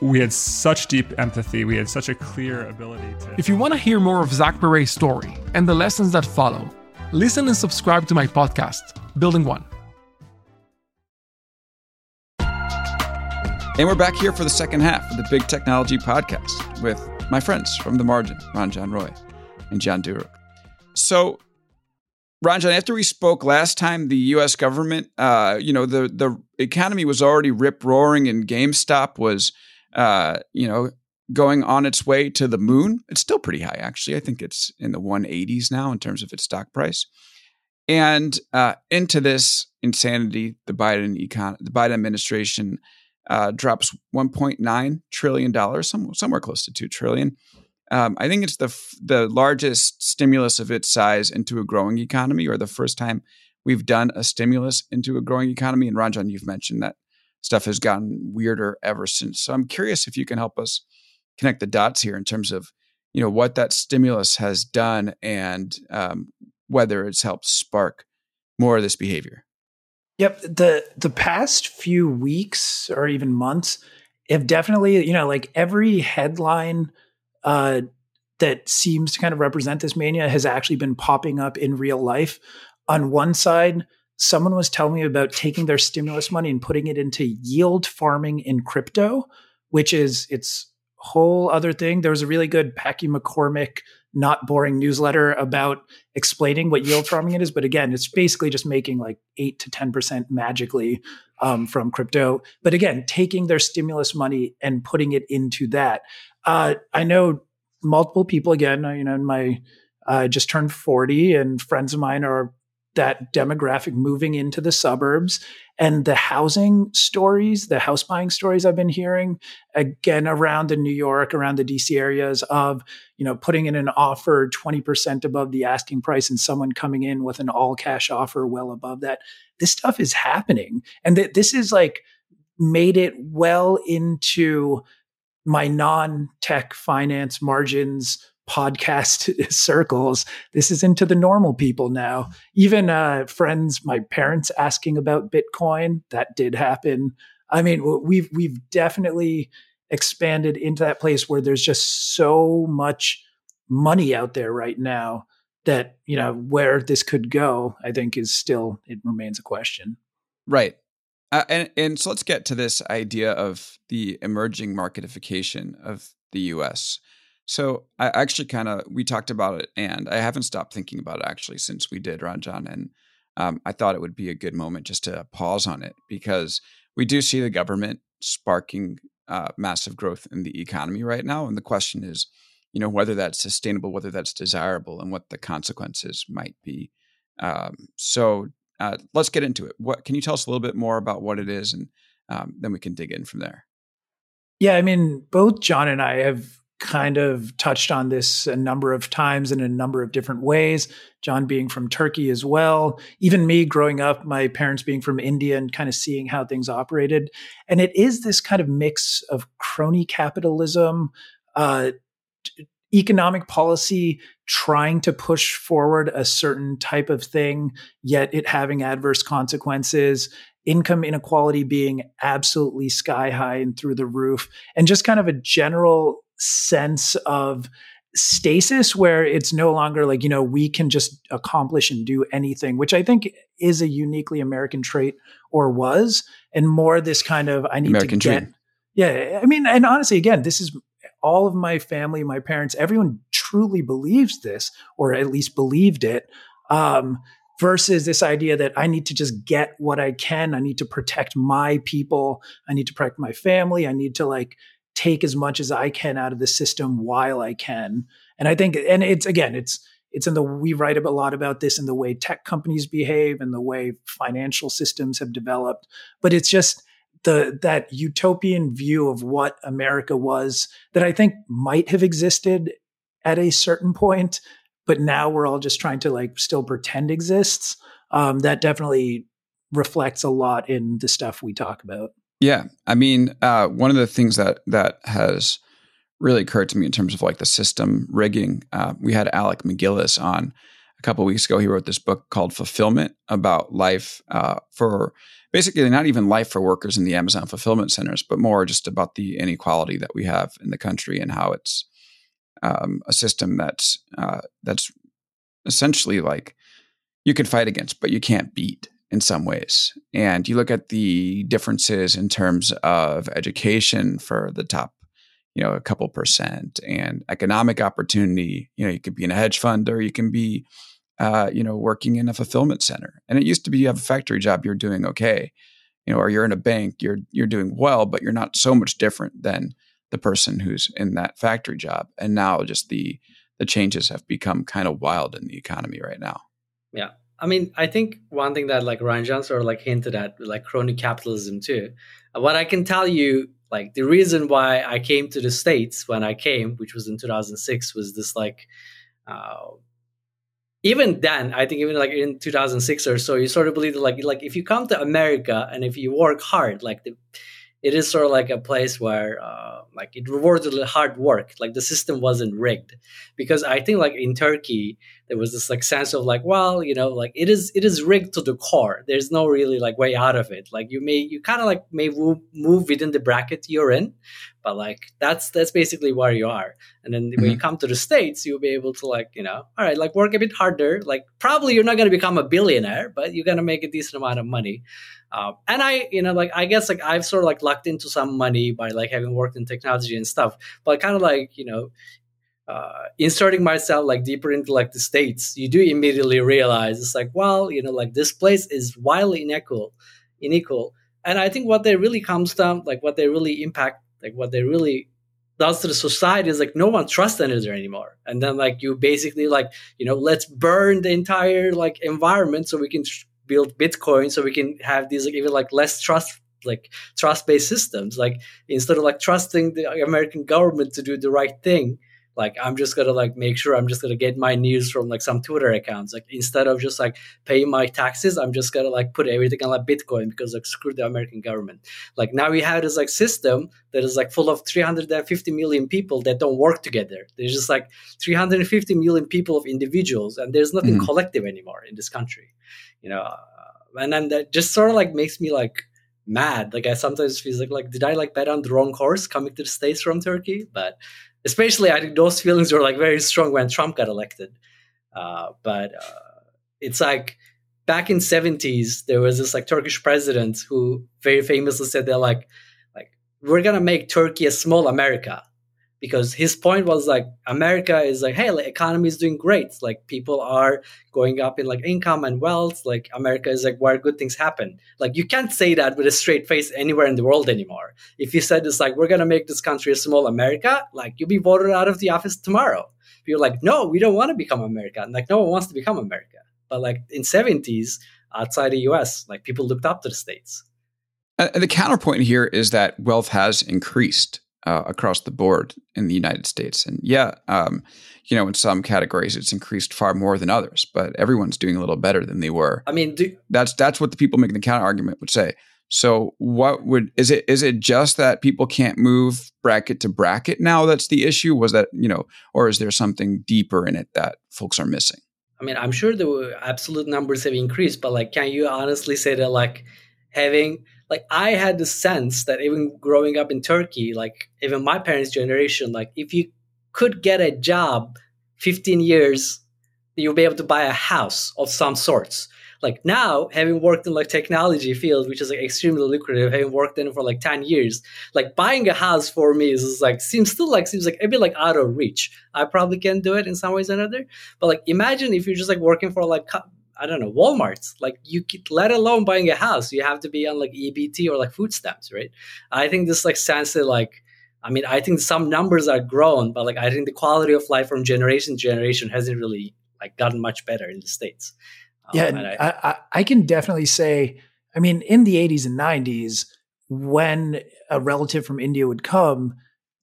we had such deep empathy. We had such a clear ability to. If you want to hear more of Zach Perret's story and the lessons that follow, listen and subscribe to my podcast, Building One. And we're back here for the second half of the Big Technology Podcast with my friends from the margin, Ranjan Roy and John Duruk. So, Ranjan, after we spoke last time, the U.S. government, uh, you know, the the economy was already rip roaring, and GameStop was uh, you know, going on its way to the moon. It's still pretty high, actually. I think it's in the 180s now in terms of its stock price. And uh, into this insanity, the Biden econ- the Biden administration uh, drops 1.9 trillion dollars, some, somewhere close to two trillion. Um, I think it's the f- the largest stimulus of its size into a growing economy, or the first time we've done a stimulus into a growing economy. And Ranjan, you've mentioned that stuff has gotten weirder ever since. So I'm curious if you can help us connect the dots here in terms of you know what that stimulus has done and um, whether it's helped spark more of this behavior. Yep the the past few weeks or even months have definitely you know like every headline uh, that seems to kind of represent this mania has actually been popping up in real life. On one side, someone was telling me about taking their stimulus money and putting it into yield farming in crypto, which is its whole other thing. There was a really good Packy McCormick not boring newsletter about explaining what yield farming it is. But again, it's basically just making like eight to 10% magically um, from crypto. But again, taking their stimulus money and putting it into that. Uh, I know multiple people, again, you know, in my, I uh, just turned 40 and friends of mine are that demographic moving into the suburbs and the housing stories, the house buying stories I've been hearing again around the New York, around the DC areas of, you know, putting in an offer 20% above the asking price and someone coming in with an all cash offer well above that. This stuff is happening. And that this is like made it well into my non tech finance margins podcast circles. This is into the normal people now. Even uh, friends, my parents asking about Bitcoin, that did happen. I mean, we've we've definitely expanded into that place where there's just so much money out there right now that you know where this could go. I think is still it remains a question. Right. Uh, and and so let's get to this idea of the emerging marketification of the U.S. So I actually kind of we talked about it, and I haven't stopped thinking about it actually since we did Ranjan, and um, I thought it would be a good moment just to pause on it because we do see the government sparking uh, massive growth in the economy right now, and the question is, you know, whether that's sustainable, whether that's desirable, and what the consequences might be. Um, so uh, let's get into it. What can you tell us a little bit more about what it is, and um, then we can dig in from there. Yeah, I mean, both John and I have kind of touched on this a number of times in a number of different ways. John being from Turkey as well, even me growing up, my parents being from India and kind of seeing how things operated. And it is this kind of mix of crony capitalism, uh, economic policy trying to push forward a certain type of thing, yet it having adverse consequences, income inequality being absolutely sky high and through the roof, and just kind of a general sense of stasis where it's no longer like, you know, we can just accomplish and do anything, which I think is a uniquely American trait or was, and more this kind of I need American to get. dream. Yeah. I mean, and honestly, again, this is all of my family, my parents, everyone truly believes this, or at least believed it. Um, versus this idea that I need to just get what I can. I need to protect my people. I need to protect my family. I need to like take as much as I can out of the system while I can. And I think, and it's again, it's, it's in the, we write a lot about this in the way tech companies behave and the way financial systems have developed. But it's just, the that utopian view of what America was that I think might have existed at a certain point, but now we're all just trying to like still pretend exists. Um, that definitely reflects a lot in the stuff we talk about. Yeah, I mean, uh, one of the things that that has really occurred to me in terms of like the system rigging. Uh, we had Alec MacGillis on a couple weeks ago. He wrote this book called Fulfillment about life uh, for basically not even life for workers in the Amazon fulfillment centers, but more just about the inequality that we have in the country and how it's um, a system that's uh, that's essentially like you can fight against, but you can't beat in some ways. And you look at the differences in terms of education for the top, you know, a couple percent and economic opportunity. You know, you could be in a hedge fund or you can be uh, you know, working in a fulfillment center. And it used to be you have a factory job, you're doing okay, you know, or you're in a bank, you're you're doing well, but you're not so much different than the person who's in that factory job. And now just the the changes have become kind of wild in the economy right now. Yeah. I mean, I think one thing that like Ranjan sort of like hinted at, like crony capitalism too. What I can tell you, like the reason why I came to the States when I came, which was in 2006, was this like uh, even then, I think even like in 2006 or so, you sort of believe that like like if you come to America and if you work hard, like the it is sort of like a place where uh, like it rewarded the hard work. Like the system wasn't rigged. Because i think like in turkey there was this like sense of like well you know like it is it is rigged to the core. There's no really like way out of it. Like you may you kind of like may move, move within the bracket you're in but like that's that's basically where you are. And then mm-hmm. when you mm-hmm. come to the states you'll be able to like you know all right like work a bit harder. Like probably you're not going to become a billionaire but you're going to make a decent amount of money um, and I, you know, like I guess like I've sort of like lucked into some money by like having worked in technology and stuff, but kind of like you know, uh, inserting myself like deeper into like the states, you do immediately realize it's like, well, you know, like this place is wildly unequal, unequal, and I think what they really comes down, like what they really impact, like what they really does to the society is like no one trusts another anymore. And then like you basically like you know let's burn the entire like environment so we can build Bitcoin so we can have these like even like less trust like trust based systems. Like instead of like trusting the American government to do the right thing, like i'm just gonna like make sure i'm just gonna get my news from like some twitter accounts. Like instead of just like paying my taxes i'm just gonna like put everything on like bitcoin because like screw the american government. Like now we have this like system that is like full of 350 million people that don't work together. There's just like 350 million people of individuals and there's nothing mm-hmm. collective anymore in this country you know? Uh, and then that just sort of like makes me like mad. Like i sometimes feel like like did i like bet on the wrong horse coming to the states from turkey? But especially I think those feelings were like very strong when Trump got elected. Uh, but uh, it's like back in 70s, there was this like Turkish president who very famously said they're like, like we're gonna make Turkey a small America because his point was like America is like, hey, like economy is doing great. Like people are going up in like income and wealth. Like America is like where good things happen. Like you can't say that with a straight face anywhere in the world anymore. If you said it's like we're gonna make this country a small America, like you'll be voted out of the office tomorrow. You're like, no, we don't want to become America. And like no one wants to become America. But like in 70s, outside the US, like people looked up to the states. Uh, the counterpoint here is that wealth has increased uh, across the board in the United States. And yeah, um, you know, in some categories it's increased far more than others, but everyone's doing a little better than they were. I mean, do- that's that's what the people making the counter argument would say. So what would is it is it just that people can't move bracket to bracket now that's the issue was that you know or is there something deeper in it that folks are missing I mean I'm sure the absolute numbers have increased but like can you honestly say that like having like I had the sense that even growing up in Turkey, like even my parents' generation, like if you could get a job 15 years, you'll be able to buy a house of some sorts. Like now, having worked in like technology field, which is like extremely lucrative, having worked in for like 10 years, like buying a house for me is, is like seems still like seems like a bit like out of reach. I probably can do it in some ways or another. But like imagine if you're just like working for like I don't know, Walmart. Like you could, let alone buying a house, you have to be on like EBT or like food stamps, right? I think this like sense that like, I mean, I think some numbers are grown, but like I think the quality of life from generation to generation hasn't really like gotten much better in the states. Um, yeah, I, I, I can definitely say. I mean, in the 80s and 90s, when a relative from India would come,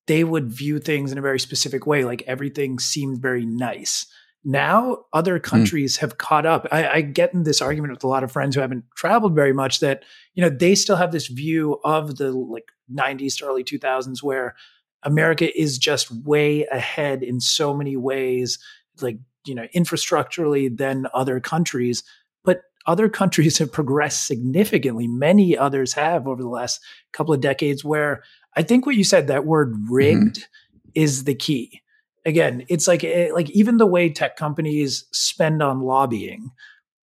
they would view things in a very specific way. Like everything seemed very nice. Now, other hmm. countries mm. have caught up. I, I, get in this argument with a lot of friends who haven't traveled very much that you know they still have this view of the like 90s to early 2000s where America is just way ahead in so many ways, like you know infrastructurally than other countries. But other countries have progressed significantly. Many others have over the last couple of decades. Where I think what you said that word mm-hmm. rigged mm-hmm. is the key again, it's like eh, like even the way tech companies spend on lobbying,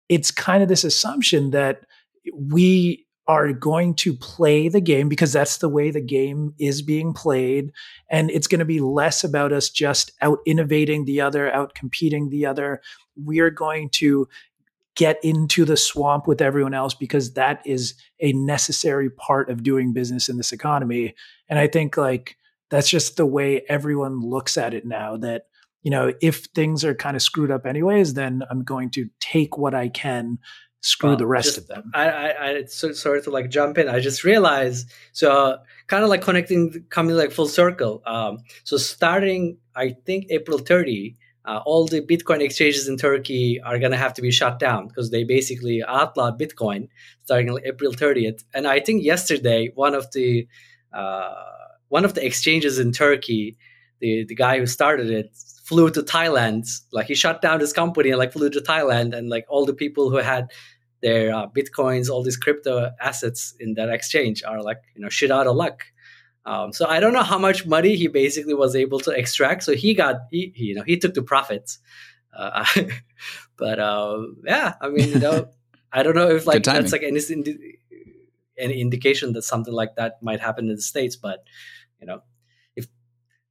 it's kind of this assumption that we are going to play the game because that's the way the game is being played and it's going to be less about us just out innovating the other out competing the other. We're going to get into the swamp with everyone else because that is a necessary part of doing business in this economy. And i think like that's just the way everyone looks at it now that you know if things are kind of screwed up anyways then i'm going to take what i can screw well, the rest just, of them. I i, I so, sorry to like jump in. I just realized so uh, kind of like connecting coming like full circle um so starting i think april 30 uh, all the bitcoin exchanges in turkey are going to have to be shut down because they basically outlawed bitcoin starting april 30th and i think yesterday one of the uh, one of the exchanges in Turkey, the the guy who started it flew to Thailand. Like he shut down his company and like flew to Thailand, and like all the people who had their uh, bitcoins, all these crypto assets in that exchange are like you know shit out of luck. Um, so I don't know how much money he basically was able to extract. So he got he, he you know he took the profits. Uh, but uh, yeah, I mean you know I don't know if like that's like any any indication that something like that might happen in the states, but you know, if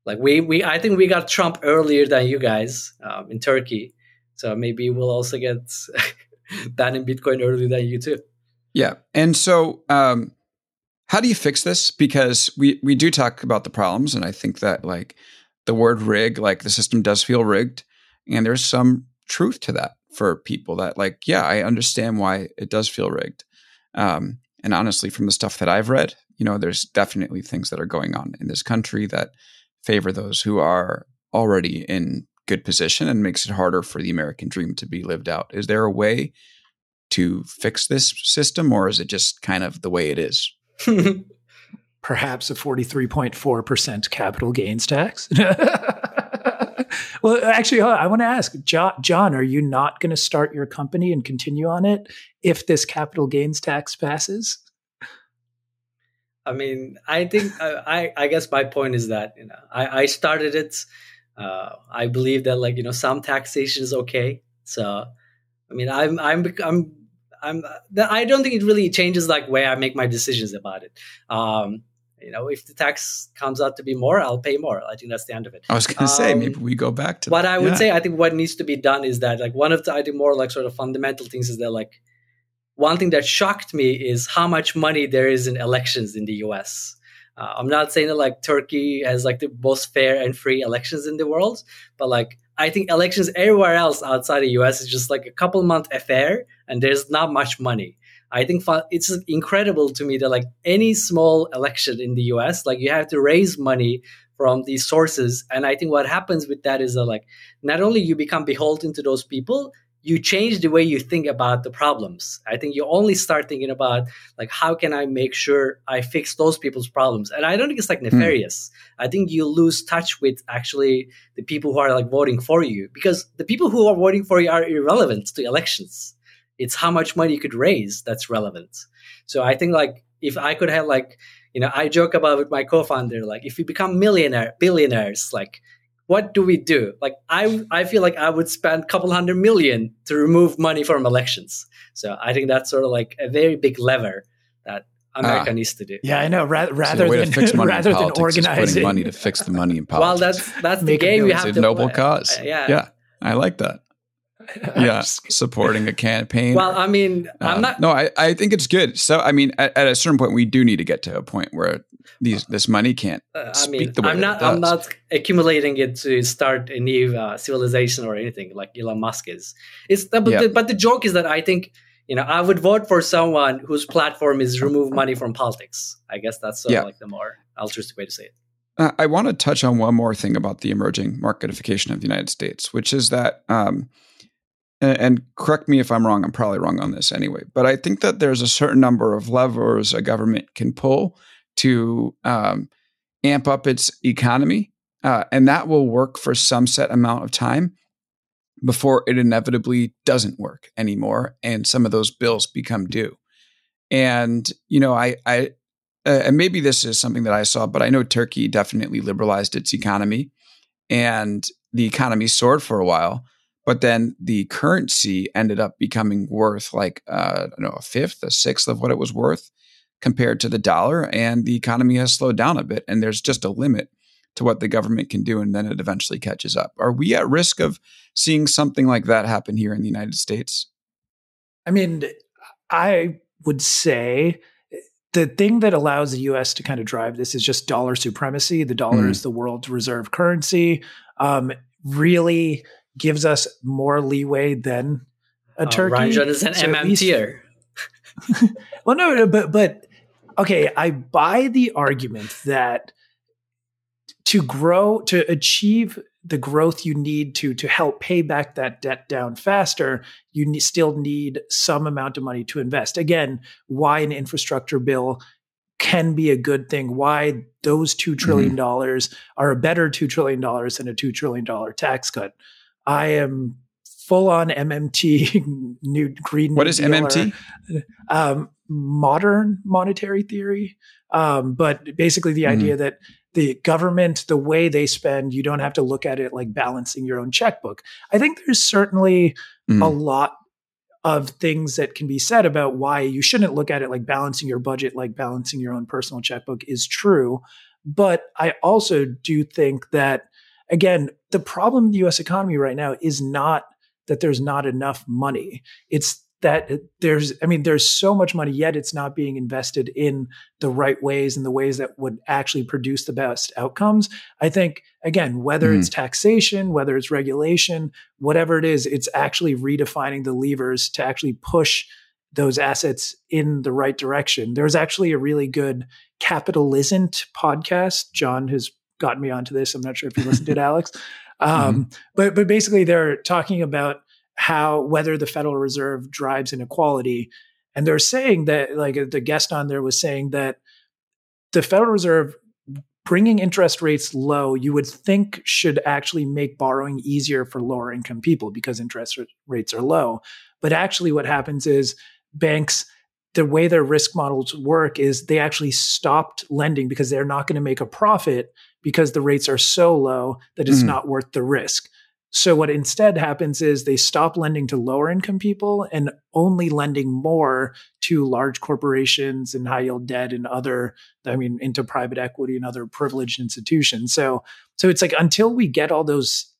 like we we I think we got Trump earlier than you guys um, in Turkey, so maybe we'll also get that in Bitcoin earlier than you too. Yeah, and so um, how do you fix this? Because we we do talk about the problems, and I think that like the word rig, like the system does feel rigged, and there's some truth to that for people that like yeah i understand why it does feel rigged. Um, and honestly from the stuff that i've read you know, there's definitely things that are going on in this country that favor those who are already in good position and makes it harder for the American dream to be lived out. Is there a way to fix this system, or is it just kind of the way it is? Perhaps a 43.4% capital gains tax. well, actually, I want to ask John, are you not going to start your company and continue on it if this capital gains tax passes? I mean, I think I, I guess my point is that you know I, I started it. Uh, I believe that like you know some taxation is okay. So I mean I'm I'm I'm I'm I don't think it really changes like way I make my decisions about it. Um, you know, if the tax comes out to be more, I'll pay more. I think that's the end of it. I was going to say maybe we go back to what that. I would Yeah. say. I think what needs to be done is that like one of the I think more like sort of fundamental things is that like one thing that shocked me is how much money there is in elections in the U.S. Uh, I'm not saying that like Turkey has like the most fair and free elections in the world, but like I think elections everywhere else outside the U.S. is just like a couple month affair, and there's not much money. I think it's incredible to me that like any small election in the U.S., like you have to raise money from these sources, and I think what happens with that is that like not only you become beholden to those people, you change the way you think about the problems. I think you only start thinking about like how can I make sure I fix those people's problems, and I don't think it's like hmm. nefarious. I think you lose touch with actually the people who are like voting for you because the people who are voting for you are irrelevant to elections. It's how much money you could raise that's relevant. So I think like if I could have like you know I joke about with my co-founder like if we become millionaire billionaires like what do we do? Like I I feel like I would spend a couple hundred million to remove money from elections. So I think that's sort of like a very big lever that America Ah. needs to do. Yeah, I know. Ra- rather the way than fix money rather in than politics is organizing putting money to fix the money in politics. Well, that's that's the game you have it's a to noble play. cause. Uh, yeah. yeah, I like that. Yeah, supporting a campaign. Well, I mean, I'm Um, not. No, I, I think it's good. So, I mean, at, at a certain point, we do need to get to a point where these this money can't uh, I speak mean, the way I'm not. I'm not accumulating it to start a new uh, civilization or anything like Elon Musk is. It's but, Yeah. the, but the joke is that I think you know I would vote for someone whose platform is remove money from politics. I guess that's sort Yeah. of like the more altruistic way to say it. Uh, I want to touch on one more thing about the emerging marketification of the United States, which is that, um, and, correct me if I'm wrong, I'm probably wrong on this anyway, but I think that there's a certain number of levers a government can pull to um, amp up its economy, uh, and that will work for some set amount of time before it inevitably doesn't work anymore, and some of those bills become due. And you know, I, I uh, and maybe this is something that I saw, but I know Turkey definitely liberalized its economy and the economy soared for a while. But then the currency ended up becoming worth like, uh, I don't know, a fifth, a sixth of what it was worth compared to the dollar. And the economy has slowed down a bit. And there's just a limit to what the government can do. And then it eventually catches up. Are we at risk of seeing something like that happen here in the United States? I mean, I would say the thing that allows the US to kind of drive this is just dollar supremacy. The dollar Mhm. is the world's reserve currency. Um, really gives us more leeway than a Uh, turkey. Ranjan is an So MM least- tier. Well, no, no, but but okay, I buy the argument that to grow to achieve the growth you need to to help pay back that debt down faster, you ne- still need some amount of money to invest. Again, why an infrastructure bill can be a good thing. Why those two trillion dollars are a better two trillion dollars than a two trillion dollar tax cut. I am full on MMT, new green. What is Dealer MMT? um, modern monetary theory. Um, but basically, the Mhm. idea that the government, the way they spend, you don't have to look at it like balancing your own checkbook. I think there's certainly Mhm. a lot of things that can be said about why you shouldn't look at it like balancing your budget, like balancing your own personal checkbook is true. But I also do think that, again, the problem in the US economy right now is not that there's not enough money. It's that there's, I mean, there's so much money, yet it's not being invested in the right ways and the ways that would actually produce the best outcomes. I think, again, whether hmm. it's taxation, whether it's regulation, whatever it is, it's actually redefining the levers to actually push those assets in the right direction. There's actually a really good Capitalism podcast. John has gotten me onto this. I'm not sure if you listened to it, Alex. Um, But but basically, they're talking about how whether the Federal Reserve drives inequality, and they're saying that like the guest on there was saying that the Federal Reserve bringing interest rates low, you would think should actually make borrowing easier for lower income people because interest rates are low. But actually, what happens is banks, the way their risk models work is they actually stopped lending because they're not going to make a profit because the rates are so low that it's Mhm. not worth the risk. so what instead happens is they stop lending to lower income people and only lending more to large corporations and high yield debt and other, I mean, into private equity and other privileged institutions. So, so it's like until we get all those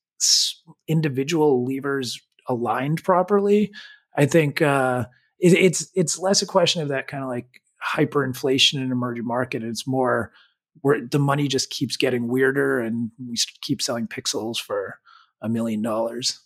individual levers aligned properly, I think uh, it, it's it's less a question of that kind of like hyperinflation in emerging market. It's more where the money just keeps getting weirder, and we keep selling pixels for a million dollars.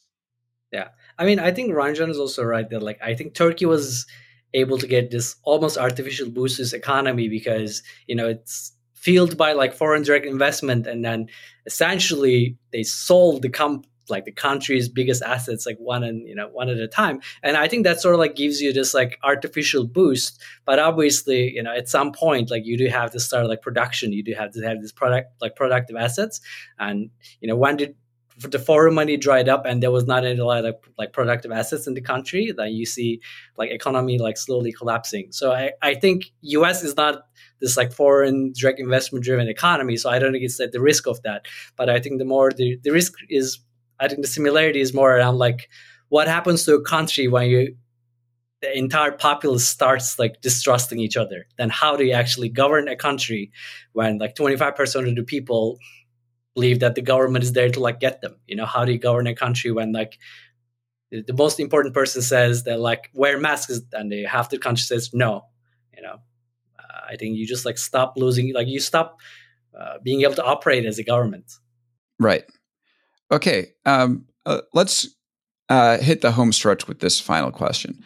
Yeah. I mean, I think Ranjan is also right that like I think Turkey was able to get this almost artificial boost to its economy because, you know, it's fueled by like foreign direct investment and then essentially they sold the comp like the country's biggest assets like one and you know one at a time. And i think that sort of like gives you this like artificial boost. But obviously you know at some point like you do have to start like production. You do have to have this product like productive assets. And you know when did the foreign money dried up and there was not any lot of like productive assets in the country then you see like economy like slowly collapsing. So i, I think us is not this like foreign direct investment driven economy. So i don't think it's at the risk of that. But i think the more the, the risk is i think the similarity is more around like what happens to a country when you the entire populace starts like distrusting each other then how do you actually govern a country when like 25% of the people believe that the government is there to like get them. You know, how do you govern a country when like the most important person says that like wear masks and the half the country says no. You know, uh, I think you just like stop losing, like you stop uh, being able to operate as a government. Right. Okay. Um, uh, let's uh, hit the home stretch with this final question.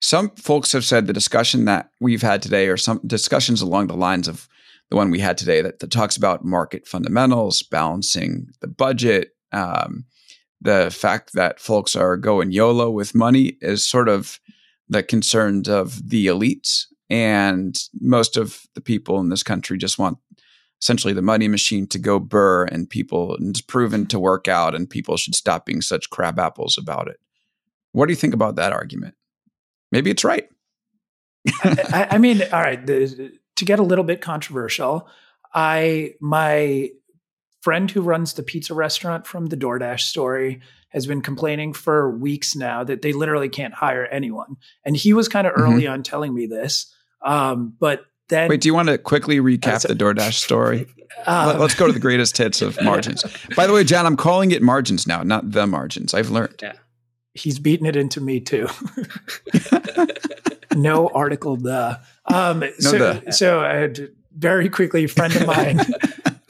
Some folks have said the discussion that we've had today, or some discussions along the lines of the one we had today that, that talks about market fundamentals, balancing the budget, um, the fact that folks are going YOLO with money is sort of the concerns of the elites. And most of the people in this country just want essentially the money machine to go burr and people and it's proven to work out and people should stop being such crab apples about it. What do you think about that argument? Maybe it's right. I, I, mean, all right. The, to get a little bit controversial, I my friend who runs the pizza restaurant from the DoorDash story has been complaining for weeks now that they literally can't hire anyone. And he was kind of mm-hmm. early on telling me this. Um, but then Wait, do you want to quickly recap the DoorDash story? Um, Let's go to the greatest hits of margins. By the way, John, I'm calling it margins now, not the margins. I've learned. Yeah. He's beaten it into me too. no article the. Um, no so, the. so I had very quickly a friend of mine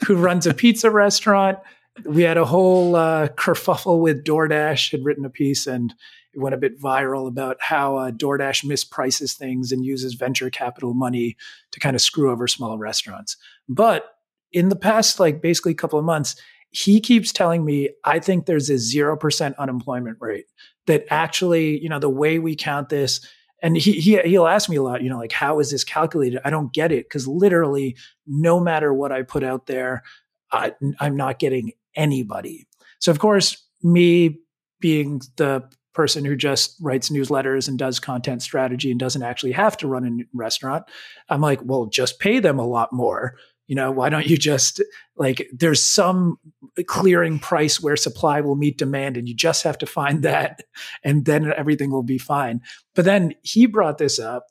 who runs a pizza restaurant. We had a whole uh, kerfuffle with DoorDash. Had written a piece and it went a bit viral about how uh, DoorDash misprices things and uses venture capital money to kind of screw over small restaurants. But in the past, like basically a couple of months, he keeps telling me, I think there's a 0% unemployment rate. That actually, you know, the way we count this, and he, he he'll ask me a lot, you know, like how is this calculated? I don't get it because literally, no matter what I put out there, I, I'm not getting anybody. So of course, me being the person who just writes newsletters and does content strategy and doesn't actually have to run a restaurant, I'm like, well, just pay them a lot more. You know why don't you just like there's some clearing price where supply will meet demand and you just have to find that and then everything will be fine. But then he brought this up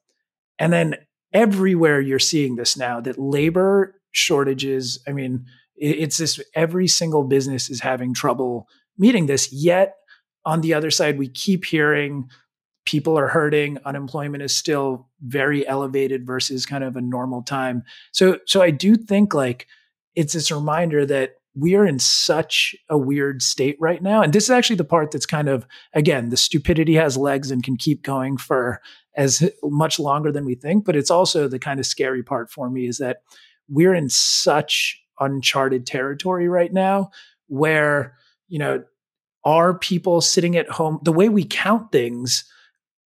and then everywhere you're seeing this now that labor shortages i mean it's this every single business is having trouble meeting this yet on the other side we keep hearing people are hurting unemployment is still very elevated versus kind of a normal time. So so i do think like it's this reminder that we are in such a weird state right now. And this is actually the part that's kind of again the stupidity has legs and can keep going for as much longer than we think. But it's also the kind of scary part for me is that we're in such uncharted territory right now where you know are people sitting at home the way we count things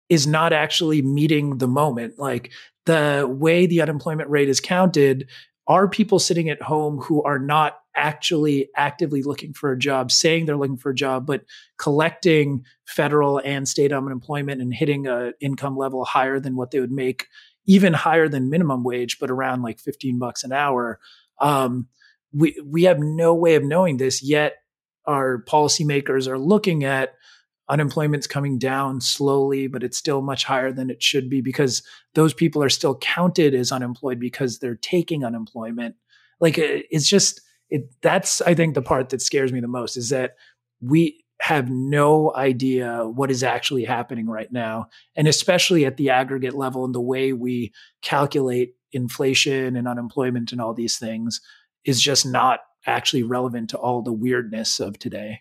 is not actually meeting the moment. Like the way the unemployment rate is counted, are people sitting at home who are not actually actively looking for a job, saying they're looking for a job, but collecting federal and state unemployment and hitting a income level higher than what they would make, even higher than minimum wage, but around like 15 bucks an hour. Um, we, we have no way of knowing this yet. Our policymakers are looking at unemployment's coming down slowly, but it's still much higher than it should be because those people are still counted as unemployed because they're taking unemployment. Like it's just it that's I think the part that scares me the most is that we have no idea what is actually happening right now and especially at the aggregate level and the way we calculate inflation and unemployment and all these things is just not actually relevant to all the weirdness of today.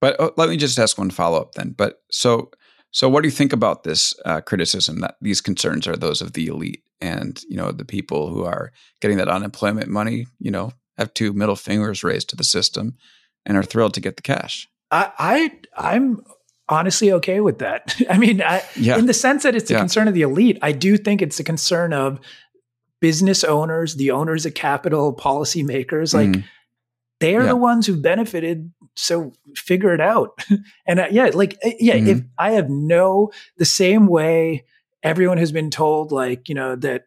But uh, let me just ask one follow up then. But so so what do you think about this uh, criticism that these concerns are those of the elite and you know the people who are getting that unemployment money, you know, have two middle fingers raised to the system and are thrilled to get the cash? I, I I'm honestly okay with that. I mean, I, yeah. in the sense that it's a yeah. concern of the elite, I do think it's a concern of business owners, the owners of capital, policymakers. Like mm. they are yeah. the ones who benefited. So figure it out. and uh, yeah, like uh, yeah, mm-hmm. if I have no the same way everyone has been told, like you know that.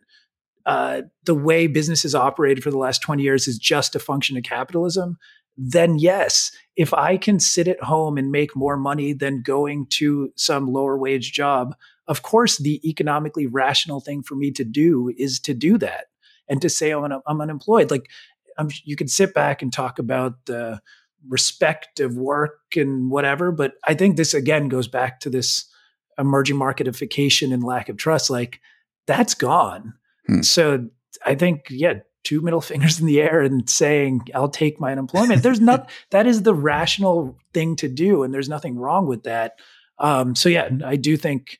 Uh, the way business businesses operated for the last 20 years is just a function of capitalism then yes, if I can sit at home and make more money than going to some lower wage job, of course, the economically rational thing for me to do is to do that and to say I'm, I'm unemployed. Like I'm, you can sit back and talk about the respect of work and whatever, but I think this again goes back to this emerging marketification and lack of trust. Like that's gone. Hmm. So I think, yeah, two middle fingers in the air and saying, I'll take my unemployment. There's not, that is the rational thing to do. And there's nothing wrong with that. Um, so yeah, I do think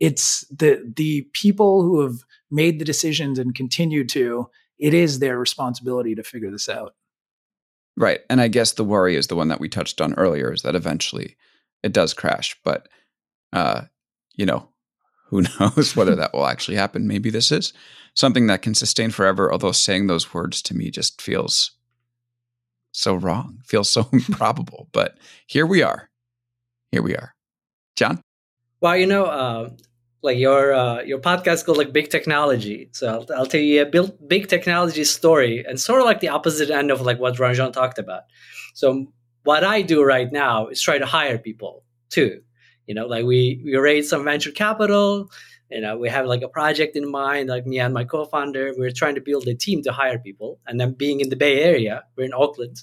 it's the, the people who have made the decisions and continue to, it is their responsibility to figure this out. Right. And I guess the worry is the one that we touched on earlier is that eventually it does crash. But, uh, you know, who knows whether that will actually happen? Maybe this is something that can sustain forever. Although saying those words to me just feels so wrong, feels so improbable. But here we are. Here we are. John? Well, you know, uh, like your uh, your podcast called like Big Technology. So I'll, I'll tell you a big, big technology story and sort of like the opposite end of like what Ranjan talked about. So what I do right now is try to hire people too. You know, like we we raise some venture capital. You know, we have like a project in mind, like me and my co-founder. We're trying to build a team to hire people. And then being in the Bay Area, we're in Oakland.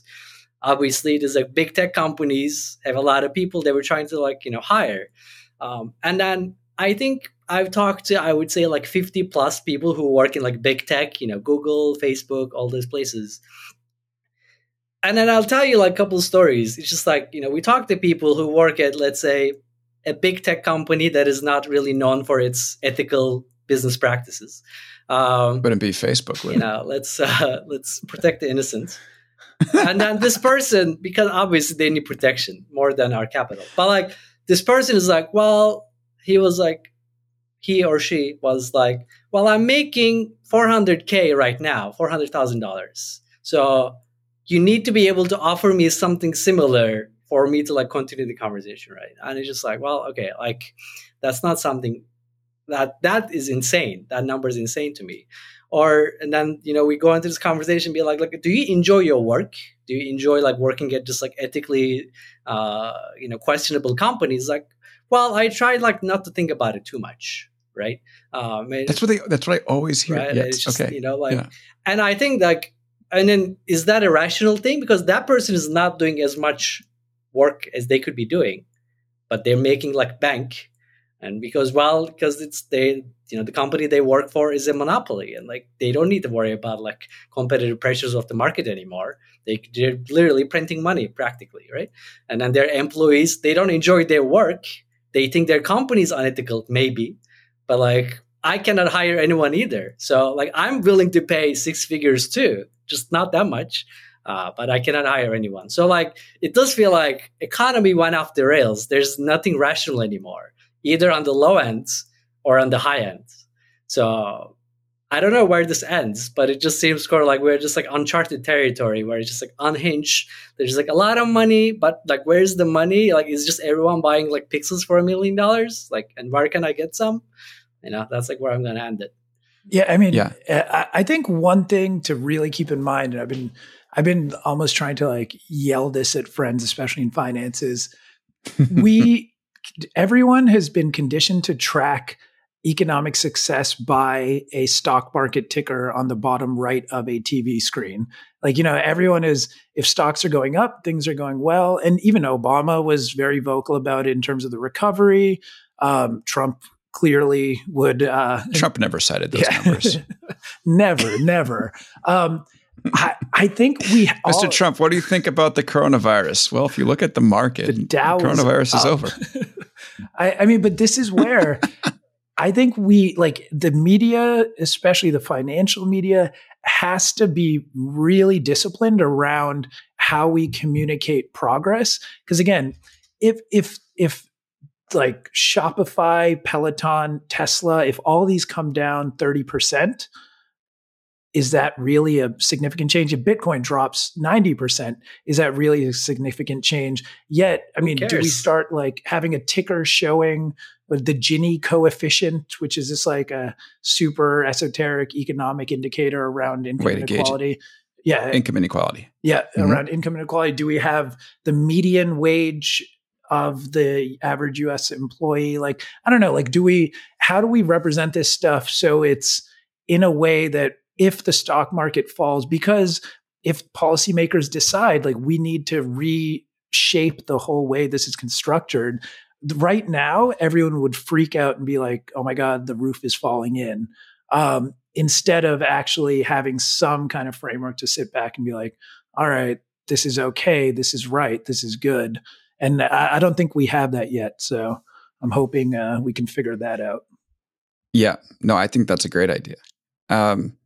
Obviously, there's like big tech companies have a lot of people they were trying to like you know hire. Um, and then I think I've talked to I would say like 50 plus people who work in like big tech, you know, Google, Facebook, all those places and then I'll tell you like a couple stories. It's just like, you know, we talk to people who work at, let's say, a big tech company that is not really known for its ethical business practices. Um, Wouldn't be Facebook, would you know? Let's uh, let's protect the innocent. and then this person, because obviously they need protection more than our capital. But like this person is like, well, he was like, he or she was like, well, I'm making 400k right now, four hundred thousand dollars. So you need to be able to offer me something similar for me to like continue the conversation, right? And it's just like, well, okay, like that's not something that that is insane. That number is insane to me. Or and then you know we go into this conversation, be like, like, do you enjoy your work? Do you enjoy like working at just like ethically, uh, you know, questionable companies? Like, well, I try like not to think about it too much, right? Um, that's what they. That's what I always hear. Right? Yes. Just, okay. You know, like, yeah. and I think like, and then is that a rational thing? Because that person is not doing as much work as they could be doing, but they're making like bank. And because well, because it's they, you know, the company they work for is a monopoly, and like they don't need to worry about like competitive pressures of the market anymore. They, they're literally printing money practically, right? And then their employees, they don't enjoy their work. They think their company is unethical, maybe, but like I cannot hire anyone either. So like I'm willing to pay six figures too, just not that much uh, but I cannot hire anyone. So like it does feel like economy went off the rails. There's nothing rational anymore, either on the low end or on the high end. So I don't know where this ends, but it just seems sort of like we're just like uncharted territory where it's just like unhinged. There's like a lot of money, but like where's the money? Like is just everyone buying like pixels for a million dollars? Like and where can I get some? You know, that's like where I'm gonna end it. Yeah, I mean, yeah. Eh, I think one thing to really keep in mind, and I've been I've been almost trying to like yell this at friends, especially in finances. we, everyone has been conditioned to track economic success by a stock market ticker on the bottom right of a TV screen. Like, you know, everyone is, if stocks are going up, things are going well. And even Obama was very vocal about it in terms of the recovery. Um, Trump clearly would. Uh, Trump never cited those yeah. numbers. never, never. Um, I, I, think we. Mr. All, Trump, what do you think about the coronavirus? Well, if you look at the market, the Dow coronavirus is, is over. I, I mean, but this is where I think we like the media, especially the financial media, has to be really disciplined around how we communicate progress. Because again, if if if like Shopify, Peloton, Tesla, if all these come down 30%, is that really a significant change? If Bitcoin drops 90%, is that really a significant change? Yet, I mean, do we start like having a ticker showing the Gini coefficient, which is this like a super esoteric economic indicator around income inequality? Yeah. Income inequality. Yeah. Mm-hmm. Around income inequality. Do we have the median wage of the average US employee? Like, I don't know, like, do we, how do we represent this stuff so it's in a way that if the stock market falls, because if policymakers decide like we need to reshape the whole way this is constructed, right now everyone would freak out and be like, "Oh my god, the roof is falling in." Um, instead of actually having some kind of framework to sit back and be like, "All right, this is okay, this is right, this is good," and I, I don't think we have that yet. So I'm hoping uh, we can figure that out. Yeah, no, I think that's a great idea. Um,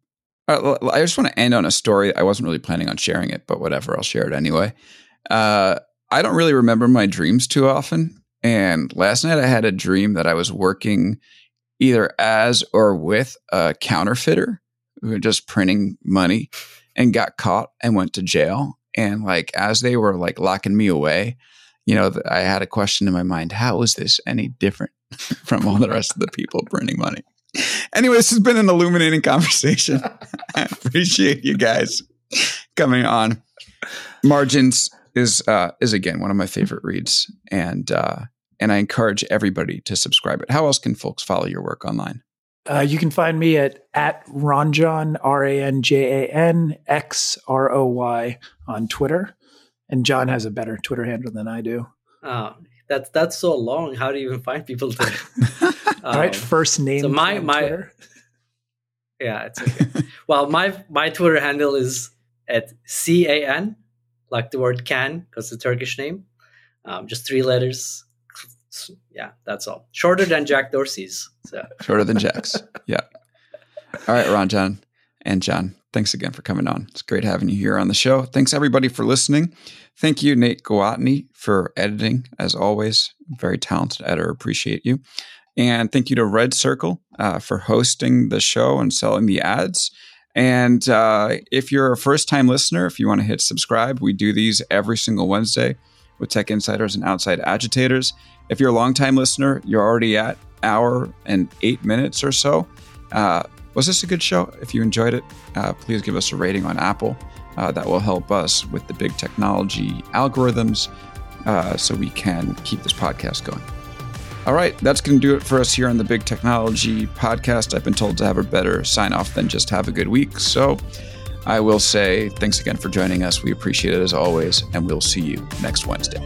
uh, I just want to end on a story. I wasn't really planning on sharing it, but whatever, I'll share it anyway. Uh, I don't really remember my dreams too often. And last night I had a dream that I was working either as or with a counterfeiter who were just printing money and got caught and went to jail. And like as they were like locking me away, you know, I had a question in my mind: How is this any different from all the rest of the people printing money? anyway, this has been an illuminating conversation. I appreciate you guys coming on. Margins is uh, is again one of my favorite reads, and uh, and I encourage everybody to subscribe it. How else can folks follow your work online? Uh, you can find me at at Ranjan R A N J A N X R O Y on Twitter, and John has a better Twitter handle than I do. Oh, that's that's so long. How do you even find people to? um, right, first name. So my my. Twitter. Yeah, it's okay. well, my my Twitter handle is at C A N, like the word can, because a Turkish name. Um, just three letters. Yeah, that's all. Shorter than Jack Dorsey's. So. Shorter than Jack's. Yeah. All right, Ranjan and John thanks again for coming on. It's great having you here on the show. Thanks everybody for listening. Thank you, Nate Gwattney, for editing, as always. Very talented editor. Appreciate you. And thank you to RedCircle uh, for hosting the show and selling the ads. And uh, if you're a first time listener, if you want to hit subscribe, we do these every single Wednesday with tech insiders and outside agitators. If you're a long time listener, you're already at hour and eight minutes or so. Uh, was this a good show? If you enjoyed it, uh, please give us a rating on Apple. Uh, that will help us with the big technology algorithms uh, so we can keep this podcast going. All right, that's going to do it for us here on the Big Technology Podcast. I've been told to have a better sign off than just have a good week. So I will say thanks again for joining us. We appreciate it as always, and we'll see you next Wednesday.